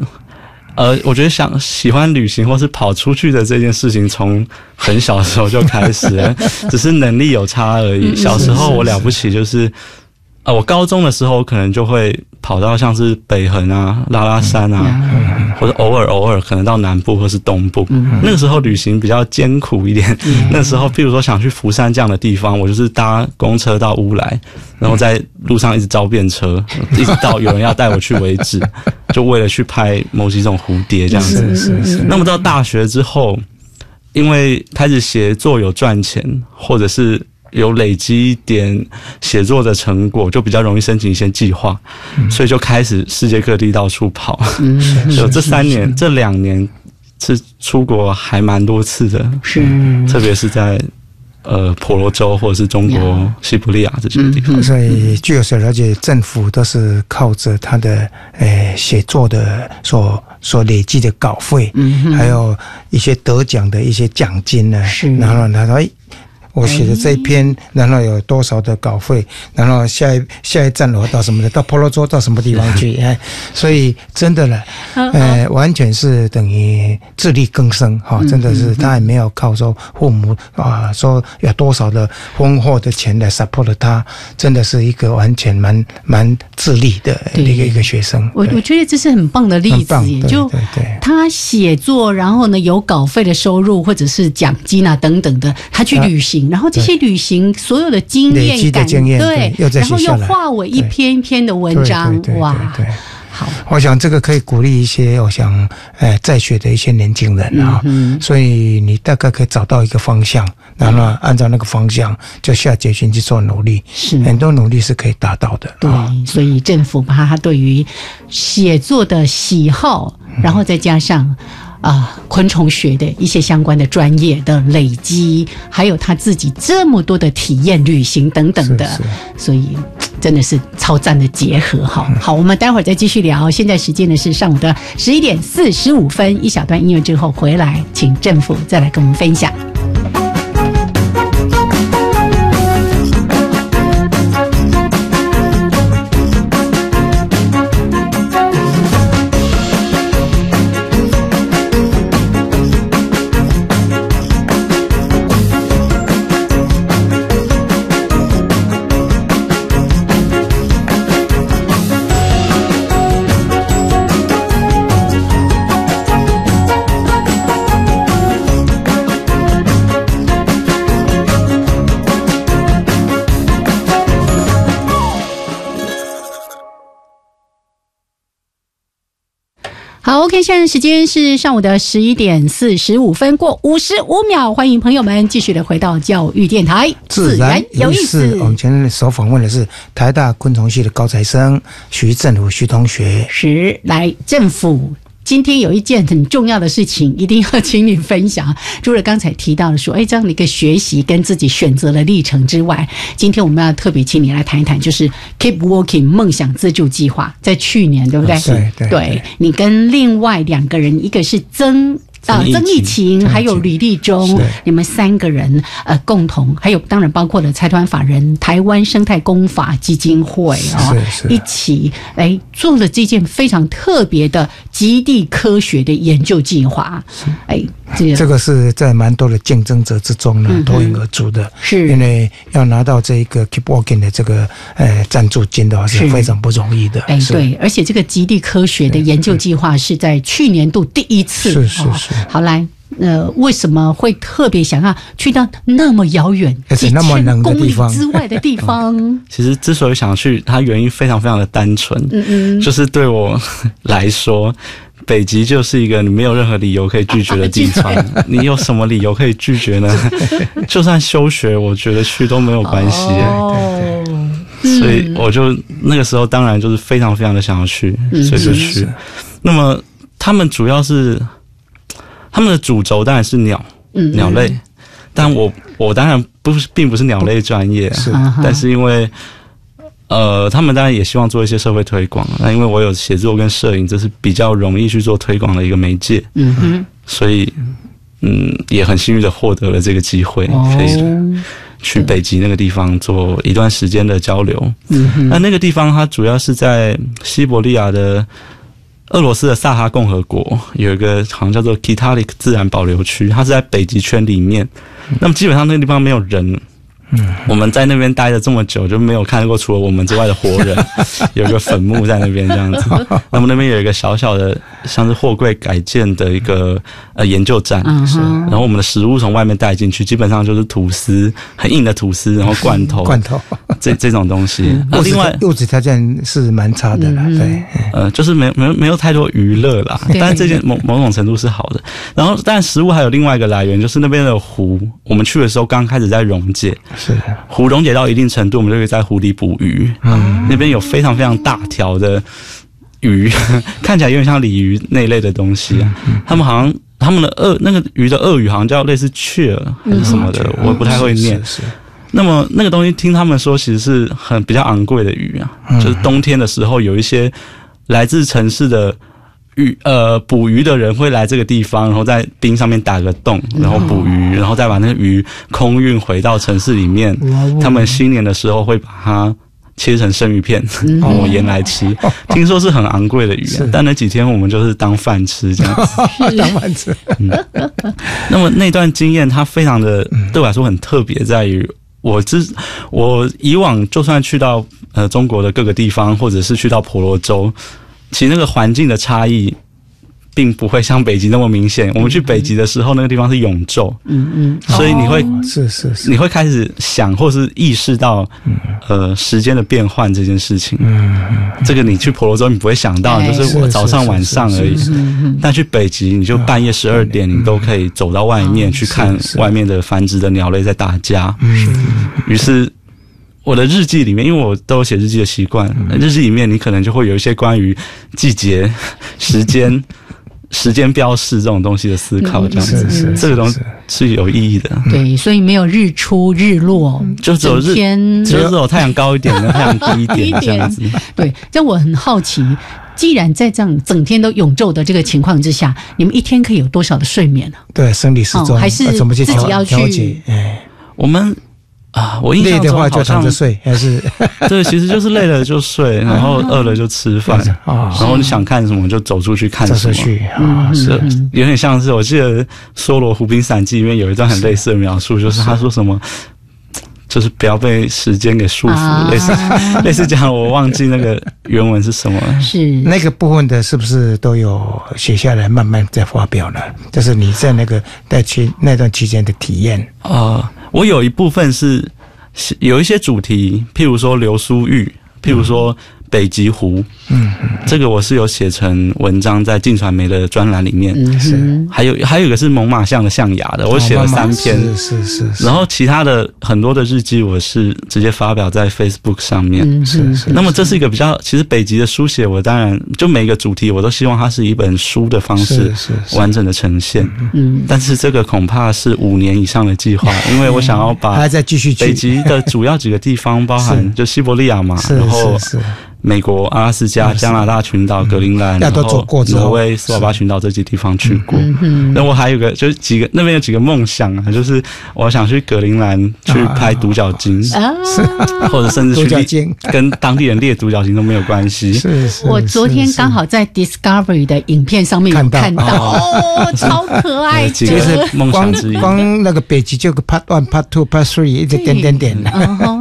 D: 呃，我觉得想喜欢旅行或是跑出去的这件事情，从很小的时候就开始，只是能力有差而已。小时候我了不起就是。呃，我高中的时候可能就会跑到像是北横啊、拉拉山啊，或者偶尔偶尔可能到南部或是东部。那个时候旅行比较艰苦一点。那时候，譬如说想去福山这样的地方，我就是搭公车到乌来，然后在路上一直招便车，一直到有人要带我去为止，就为了去拍某几种蝴蝶这样子。
B: 是是是，
D: 那么到大学之后，因为开始写作有赚钱，或者是有累积一点写作的成果，就比较容易申请一些计划，所以就开始世界各地到处跑。
A: 嗯。
D: 就这三年、这两年是出国还蛮多次的，
A: 是。
D: 特别是在呃婆罗洲或者是中国西伯利亚这些地方。
B: 所以据我所了解，政府都是靠着他的呃写作的所所累积的稿费，
A: 嗯
B: 还有一些得奖的一些奖金呢，
A: 是。
B: 然后他说。哎我写的这一篇，然后有多少的稿费，然后下一下一站我到什么的，到婆罗洲到什么地方去？哎，所以真的了，呃，完全是等于自力更生哈、真的是他也没有靠说父母啊说有多少的丰厚的钱来 support 他，真的是一个完全蛮蛮自立的一个一个学生。
A: 我我觉得这是很棒的例子就
B: 对对
A: 他写作，然后呢有稿费的收入或者是奖金啊等等的，他去旅行，然后这些旅行所有的经验感，对然后又化为一篇一篇的文章哇，
B: 对对
A: 好，
B: 我想这个可以鼓励一些我想呃在学的一些年轻人啊，
A: 嗯
B: 所以你大概可以找到一个方向，然后呢按照那个方向就下决心去做努力，
A: 是
B: 很多努力是可以达到的。
A: 对
B: 啊，
A: 所以政府把他对于写作的喜好，然后再加上。啊、昆虫学的一些相关的专业的累积，还有他自己这么多的体验旅行等等的，
B: 是是
A: 所以真的是超赞的结合哈。好，我们待会儿再继续聊。现在时间呢是上午的十一点四十五分，一小段音乐之后回来，请政府再来跟我们分享。，OK，现在时间是上午的十一点四十五分过五十五秒，欢迎朋友们继续的回到教育电台，
B: 自然有意思。我们今天所访问的是台大昆虫系的高材生徐振武徐同学。
A: 是来政府。今天有一件很重要的事情，一定要请你分享。除了刚才提到的说，哎，这样的一个学习跟自己选择的历程之外，今天我们要特别请你来谈一谈，就是 Keep Working 梦想自助计划，在去年对不对？
B: 对对
A: 对，你跟另外两个人，一个是曾。啊，曾义勤还有吕立忠，你们三个人呃共同，还有当然包括了财团法人台湾生态工法基金会啊、哦，一起来做了这件非常特别的极地科学的研究计划。哎，这个
B: 是在蛮多的竞争者之中呢脱颖而出的，
A: 是。
B: 因为要拿到这个 Keep Walking 的这个呃赞助金的话是。非常不容易的。
A: 哎，对，而且这个极地科学的研究计划是在去年度第一次，
B: 是是是。
A: 好，来，呃，为什么会特别想要去到那么遥远、
B: 而且那么冷的地方。
A: 之外的地方？
D: 其实之所以想去，它原因非常非常的单纯，
A: 嗯嗯，
D: 就是对我 来说，北极就是一个你没有任何理由可以拒绝的地方。你有什么理由可以拒绝呢？就算休学，我觉得去都没有关系。
A: 哦，
D: 所以我就那个时候当然就是非常非常的想要去，
A: 嗯
D: 所以就去。那么他们主要是。他们的主轴当然是鸟，
A: 嗯
D: 鸟类，但我我当然不是，并不是鸟类专业，
B: 是，
D: 但是因为，呃，他们当然也希望做一些社会推广，那因为我有写作跟摄影，这是比较容易去做推广的一个媒介，
A: 嗯哼，
D: 所以，嗯，也很幸运的获得了这个机会，可以去北极那个地方做一段时间的交流，
A: 嗯哼，
D: 那那个地方它主要是在西伯利亚的。俄罗斯的萨哈共和国有一个好像叫做 Kitalik 自然保留区，它是在北极圈里面。那么基本上那个地方没有人。
B: 嗯，
D: 我们在那边待了这么久，就没有看过除了我们之外的活人。有一个坟墓在那边这样子。那么那边有一个小小的像是货柜改建的一个呃研究站。
A: 是
D: 然后我们的食物从外面带进去，基本上就是吐司，很硬的吐司，然后罐头，
B: 罐头
D: 这这种东西。那另外
B: 物质条件是蛮差的啦，
A: 嗯
B: 对，
D: 呃，就是没没没有太多娱乐啦，但是这件某某种程度是好的。然后，但食物还有另外一个来源，就是那边的湖，我们去的时候刚开始在溶解，
B: 是
D: 湖溶解到一定程度，我们就可以在湖里捕鱼。
B: 嗯，
D: 那边有非常非常大条的鱼，看起来有点像鲤鱼那一类的东西啊。他们好像他们的鳄那个鱼的鳄鱼好像叫类似雀儿还是什么的，我不太会念。
B: 是。
D: 那么那个东西，听他们说，其实是很比较昂贵的鱼啊，就是冬天的时候，有一些来自城市的鱼呃捕鱼的人会来这个地方，然后在冰上面打个洞，然后捕鱼，然后再把那个鱼空运回到城市里面。他们新年的时候会把它切成生鱼片，抹盐来吃。听说是很昂贵的鱼啊，但那几天我们就是当饭吃这样子，
B: 当饭吃。
D: 嗯，那么那段经验它非常的对我来说很特别，在于。我之我以往就算去到呃中国的各个地方，或者是去到婆罗洲，其实那个环境的差异，并不会像北极那么明显。我们去北极的时候，那个地方是永昼，
A: 嗯嗯，
D: 所以你会
B: 是是是，
D: 你会开始想或是意识到呃时间的变换这件事情。
B: 嗯，
D: 这个你去婆罗洲你不会想到，就是我早上晚上而已。但去北极，你就半夜十二点，你都可以走到外面去看外面的繁殖的鸟类在打架。
B: 嗯，
D: 于是我的日记里面，因为我都有写日记的习惯，日记里面你可能就会有一些关于季节、时间。时间标示这种东西的思考，这样子，
B: 是是
D: 这个东西是有意义的。
A: 对，所以没有日出日落，
D: 就只有日
A: 天
D: 只有只有太阳高一点跟 太阳低一点这样子。
A: 对，这我很好奇，既然在这样整天都永昼的这个情况之下，你们一天可以有多少的睡眠呢、
B: 对生理时钟、
A: 哦还是
B: 呃怎么去
A: 自己要去
B: 调调节？哎，
D: 我们啊，我印
B: 累
D: 象
B: 的话就
D: 中好像
B: 躺着睡，还是
D: 对，其实就是累了就睡，然后饿了就吃饭，
B: 啊
D: 然后你想看什么就走出去看什么。
B: 走出去
A: 嗯
B: 啊？
D: 是有点像是我记得《梭罗湖滨散记》里面有一段很类似的描述，就是他说什么，就是不要被时间给束
A: 啊
D: 缚，类似 类似这样，我忘记那个原文是什么了。
A: 是
B: 那个部分的是不是都有写下来，慢慢再发表呢？就是你在那个在期那段期间的体验。
D: 呃，我有一部分是是有一些主题，譬如说流苏玉，譬如说北极湖，
B: 嗯，
D: 这个我是有写成文章在晋传媒的专栏里面。
A: 嗯哼，
D: 还有还有一个是猛犸象的象牙的，我写了三篇。
B: 是是是是，
D: 然后其他的很多的日记，我是直接发表在 Facebook 上面。
A: 嗯是，
B: 是
D: 那么这是一个比较，其实北极的书写，我当然就每个主题我都希望它是一本书的方式
B: 是是是。
D: 完整的呈现。
A: 嗯，
D: 但是这个恐怕是五年以上的计划，因为我想要把
B: 还在继续去。
D: 北极的主要几个地方，包含就西伯利亚嘛，
B: 是
D: 然后
B: 是是。
D: 美国、阿拉斯加、加加拿大群岛、格陵兰，
B: 都
D: 然后
B: 走过
D: 挪威、斯瓦巴群岛这些地方去过。
A: 嗯
D: 那我还有个就是几个那边有几个梦想啊，就是我想去格陵兰去拍独角鲸，
A: 啊，
D: 或者甚至去猎跟当地人猎独角鲸都没有关系。
B: 是是。
A: 我昨天刚好在 Discovery 的影片上面有
B: 看到，
A: 哦，超可爱
D: 几个
A: 的，
D: 是梦
B: 光
D: 想之一。
B: 光那个北极就个 Part One、Part Two、Part Three 一直点点点，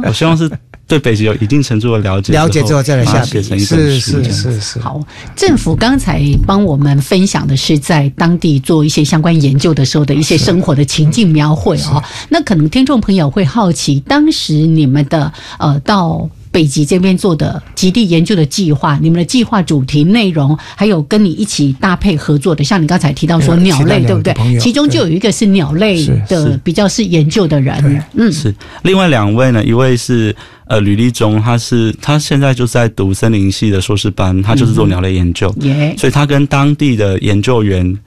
D: 我希望是对北极有一定程度的了解，
B: 了解之后再来下笔。是是是是，
A: 好，政府刚才帮我们分享的是在当地做一些相关研究的时候的一些生活的情境描绘哦。那可能听众朋友会好奇，当时你们的呃到。北极这边做的极地研究的计划，你们的计划主题内容，还有跟你一起搭配合作的，像你刚才提到说
B: 对
A: 鸟类，对不对？其中就有一个是鸟类的，比较是研究的人，嗯，
D: 是。另外两位呢，一位是呃吕立忠，他是他现在就在读森林系的硕士班，他就是做鸟类研究，
A: 耶，
D: 所以他跟当地的研究员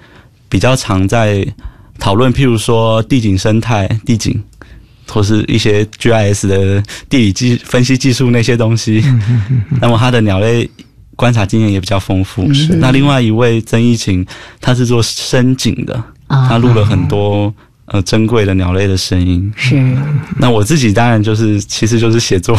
D: 比较常在讨论，譬如说地景生态、地景。或是一些 GIS 的地理技分析技术那些东西，那么他的鸟类观察经验也比较丰富。
A: 是
D: 那另外一位曾一晴，他是做深井的，
A: 啊
D: 他录了很多呃珍贵的鸟类的声音。
A: 是
D: 那我自己当然就是，其实就是写作、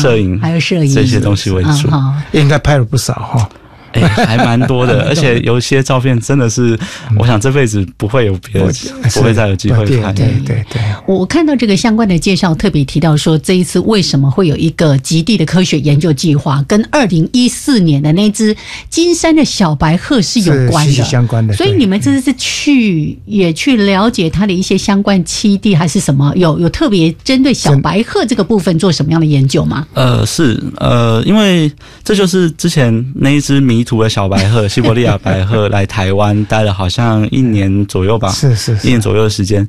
D: 摄影
A: 还有摄影
D: 这些东西为主。
B: 应该拍了不少哈。
D: 哎、还蛮多的，而且有一些照片真的是，我想这辈子不会有别的，不会再有机会看。
B: 对对对，
A: 我看到这个相关的介绍，特别提到说，这一次为什么会有一个极地的科学研究计划，跟二零一四年的那只金山的小白鹤是有关的，
B: 是息息相关的
A: 所以你们这次去也去了解它的一些相关栖地，还是什么？有有特别针对小白鹤这个部分做什么样的研究吗？
D: 呃，是呃，因为这就是之前那一只迷途的小白鹤，西伯利亚白鹤来台湾待了好像一年左右吧，
B: 是是是
D: 一年左右的时间。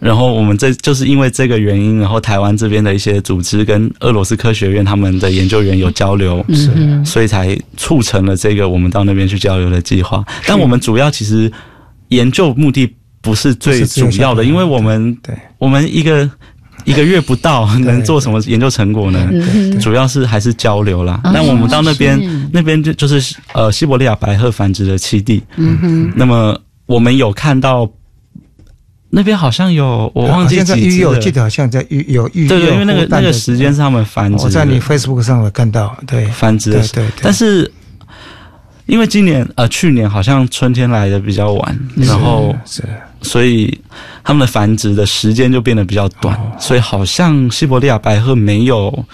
D: 然后我们这就是因为这个原因，然后台湾这边的一些组织跟俄罗斯科学院他们的研究员有交流，
A: 嗯
D: 所以才促成了这个我们到那边去交流的计划。但我们主要其实研究目的不是最主要的，因为我们
B: 对
D: 我们一个 一个月不到 能做什么研究成果呢？
A: 嗯
D: 主要是还是交流啦。
A: 哦
D: 那我们到那边，那边就就是呃西伯利亚白鹤繁殖的栖地。
A: 嗯哼，
D: 那么我们有看到那边好像有我忘记
B: 好像在
D: 几只了
B: 育幼，记得好像在育有育幼
D: 对对，因为那个那个时间是他们繁殖，
B: 我在你 Facebook 上有看到，对，
D: 繁殖。
B: 对对。
D: 但是因为今年呃去年好像春天来的比较晚，然后
B: 是
D: 所以它们的繁殖的时间就变得比较短，
B: 哦。
D: 所以好像西伯利亚白鹤没有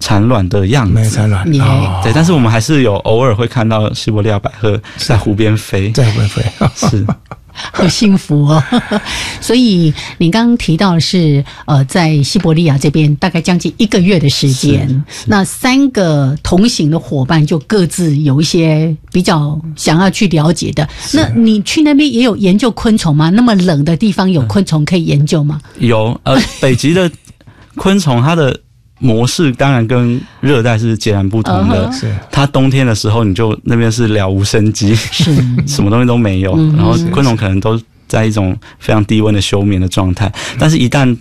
D: 产卵的样子，
B: 没产卵哦，
D: 对，但是我们还是有偶尔会看到西伯利亚白鹤在湖边飞，
B: 在湖边飞，
D: 是
A: 好幸福哦！所以你刚刚提到的是，呃，在西伯利亚这边大概将近一个月的时间，那三个同行的伙伴就各自有一些比较想要去了解的。那你去那边也有研究昆虫吗？那么冷的地方有昆虫可以研究吗？
D: 有呃北极的昆虫，它的模式当然跟热带是截然不同的。它冬天的时候，你就那边是了无生机，
A: 是。
D: 什么东西都没有，
A: 嗯
D: 然后昆虫可能都在一种非常低温的休眠的状态。但是，一旦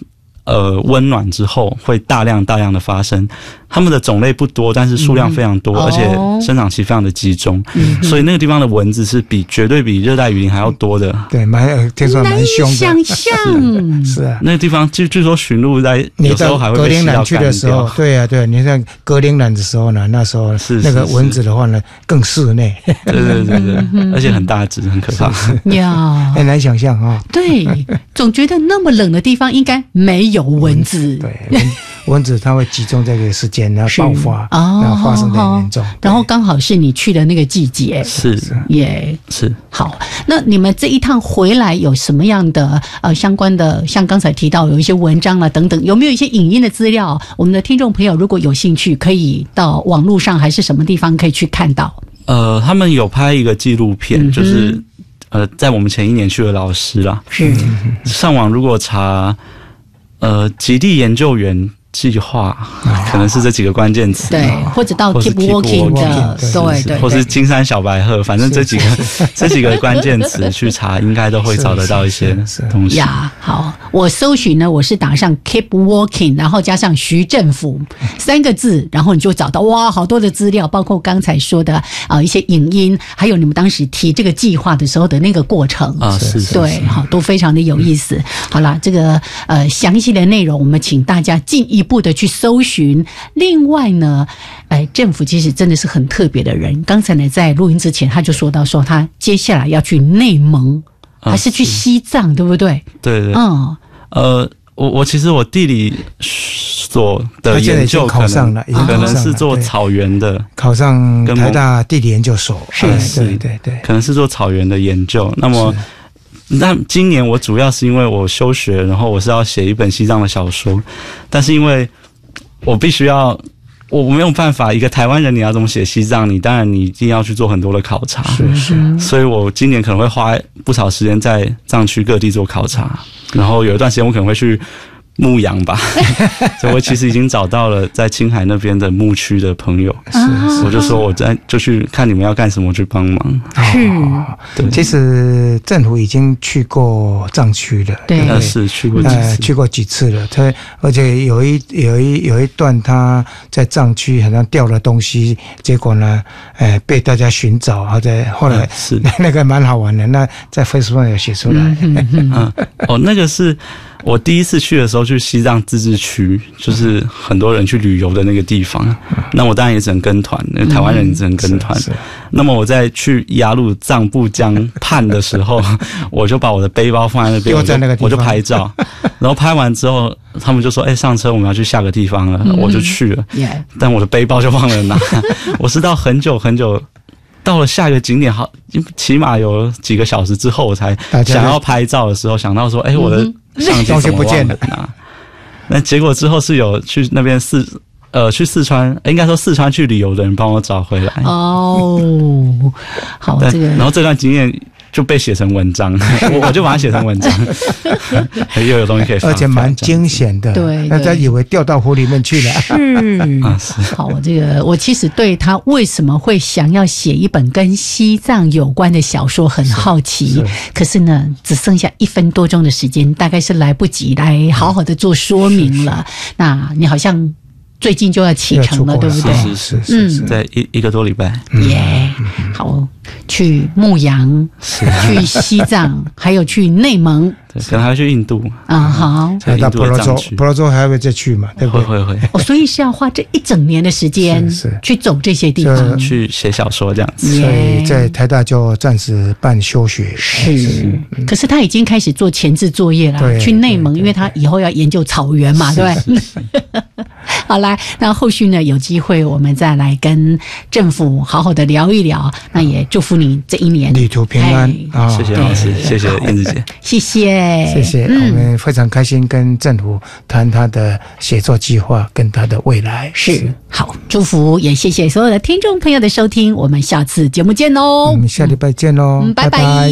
D: 呃温暖之后，会大量大量的发生。它们的种类不多，但是数量非常多，
A: 嗯
D: 而且
A: 哦
D: 生长期非常的集中，
A: 嗯。
D: 所以那个地方的蚊子是比绝对比热带雨林还要多的。
B: 对，蛮呃听说蛮凶
A: 想，象。
B: 是啊。
D: 那个地方据据说驯鹿在
B: 你
D: 有时候还会被吸到
B: 格陵兰去的时候
D: 掉，，
B: 对啊、对、你在格陵兰的时候呢，那时候
D: 是是
B: 那个蚊子的话呢，更室内，
D: 对对对对，而且很大只，很可怕。
A: 呀，
B: 很难想象啊、
A: 对，总觉得那么冷的地方应该没有蚊子。
B: 对，蚊蚊子它会集中在这个时间，然后爆发，
A: 哦
B: 然后发生的很严重。
A: 然后刚好是你去的那个季节，
D: 是
A: 耶。
D: 是，
A: 好，那你们这一趟回来有什么样的呃相关的？像刚才提到有一些文章啊等等，有没有一些影音的资料？我们的听众朋友如果有兴趣，可以到网络上还是什么地方可以去看到？
D: 呃，他们有拍一个纪录片，
A: 嗯
D: 就是呃，在我们前一年去的老师啦，
A: 是
D: 上网如果查呃极地研究员计划，可能是这几个关键词。
A: 对，或者到 Keep Walking 的，对对，
D: 或是金山小白鹤，反正这几个 这几个关键词 去查，应该都会找得到一些东西。
A: 呀，好，我搜寻呢，我是打上 Keep working，然后加上徐政府 三个字，然后你就找到哇，好多的资料，包括刚才说的啊、一些影音，还有你们当时提这个计划的时候的那个过程。
D: 啊，是是
A: 对，好，都非常的有意思。好啦，这个呃详细的内容，我们请大家进一步的去搜寻。另外呢，哎，政府其实真的是很特别的人。刚才呢，在录音之前，他就说到说他接下来要去内蒙，
D: 啊
A: 还是去西藏，对不对？
D: 对对，
A: 嗯，
D: 呃，我我其实我地理所的研究可能
B: 考上了
D: 可能是做草原的，
B: 考上
D: 跟
B: 台大地理研究所，是
D: 是
B: 对对对，
D: 可能是做草原的研究。那么，那今年我主要是因为我休学，然后我是要写一本西藏的小说，但是因为我必须要。我我没有办法，一个台湾人你要怎么写西藏？你当然你一定要去做很多的考察，
B: 是是，
D: 所以我今年可能会花不少时间在藏区各地做考察，然后有一段时间我可能会去牧羊吧，所以我其实已经找到了在青海那边的牧区的朋友，
A: 是
D: 我就说我在就去看你们要干什么，我去帮忙。对。
B: 其实政府已经去过藏区了，
A: 对。
B: 对？
D: 是去过几
B: 呃，
D: 次，
B: 去过几次了，他而且有一有一有一段他在藏区好像掉了东西，结果呢，呃，被大家寻找，然后在后来、
D: 嗯是。
B: 那个蛮好玩的，那在 Facebook 上有写出来，
D: 嗯，哦，那个是我第一次去的时候，去西藏自治区，就是很多人去旅游的那个地方。那我当然也只能跟团，那台湾人也只能跟团。那么我在去雅鲁藏布江畔的时候，我就把我的背包放在那边，我就我就拍照。然后拍完之后，他们就说：“哎、上车，我们要去下个地方了。我就去了，但我的背包就忘了拿。我是到很久很久。到了下一个景点，好，起码有几个小时之后，我才想要拍照的时候，想到说，哎、我的相机
B: 东西
D: 怎么
B: 不见了？
D: 那结果之后是有去那边四呃去四川，应该说四川去旅游的人帮我找回来。
A: 哦，好，
D: 对
A: 这个
D: 然后这段经验就被写成文章，我我就把它写成文章，又有东西可以放，
B: 而且蛮惊险的，
A: 对
B: 大家以为掉到湖里面去了，
A: 是。
D: 啊是。
A: 好，这个我其实对他为什么会想要写一本跟西藏有关的小说很好奇，可是呢，只剩下一分多钟的时间，大概是来不及来好好的做说明了。那你好像最近就要启程了，对不对？
D: 是是是
A: 嗯。
D: 是，在一一个多礼拜，
A: 耶、好，去牧羊，去西藏，还有去内蒙
D: 对，可能还要去印度，
A: 啊，好。
D: 在印度
B: 到婆罗洲婆罗洲还会再去嘛，对不对？
D: 会会会
A: 哦，所以是要花这一整年的时间去走这些地
B: 这
A: 方。
D: 去写小说这样子。
B: 所以在台大就暂时办休学，
A: 是，可是他已经开始做前置作业了，
B: 对
A: 去内蒙，因为他以后要研究草原嘛，对不对？好来，那后续呢，有机会我们再来跟政府好好的聊一聊。那也祝福你这一年
B: 旅途平安！
D: 谢谢老师，谢谢燕子姐。
A: 谢谢，
B: 谢谢，我们非常开心跟政府谈他的写作计划跟他的未来。
A: 是，好，祝福，也谢谢所有的听众朋友的收听，我们下次节目见喽，
B: 我们下礼拜见喽，
A: 拜
B: 拜。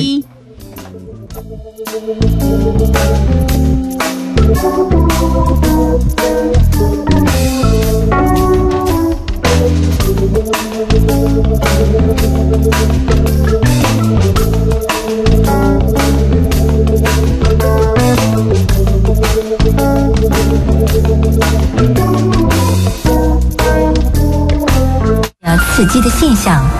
A: 刺
B: 激的
F: 现象。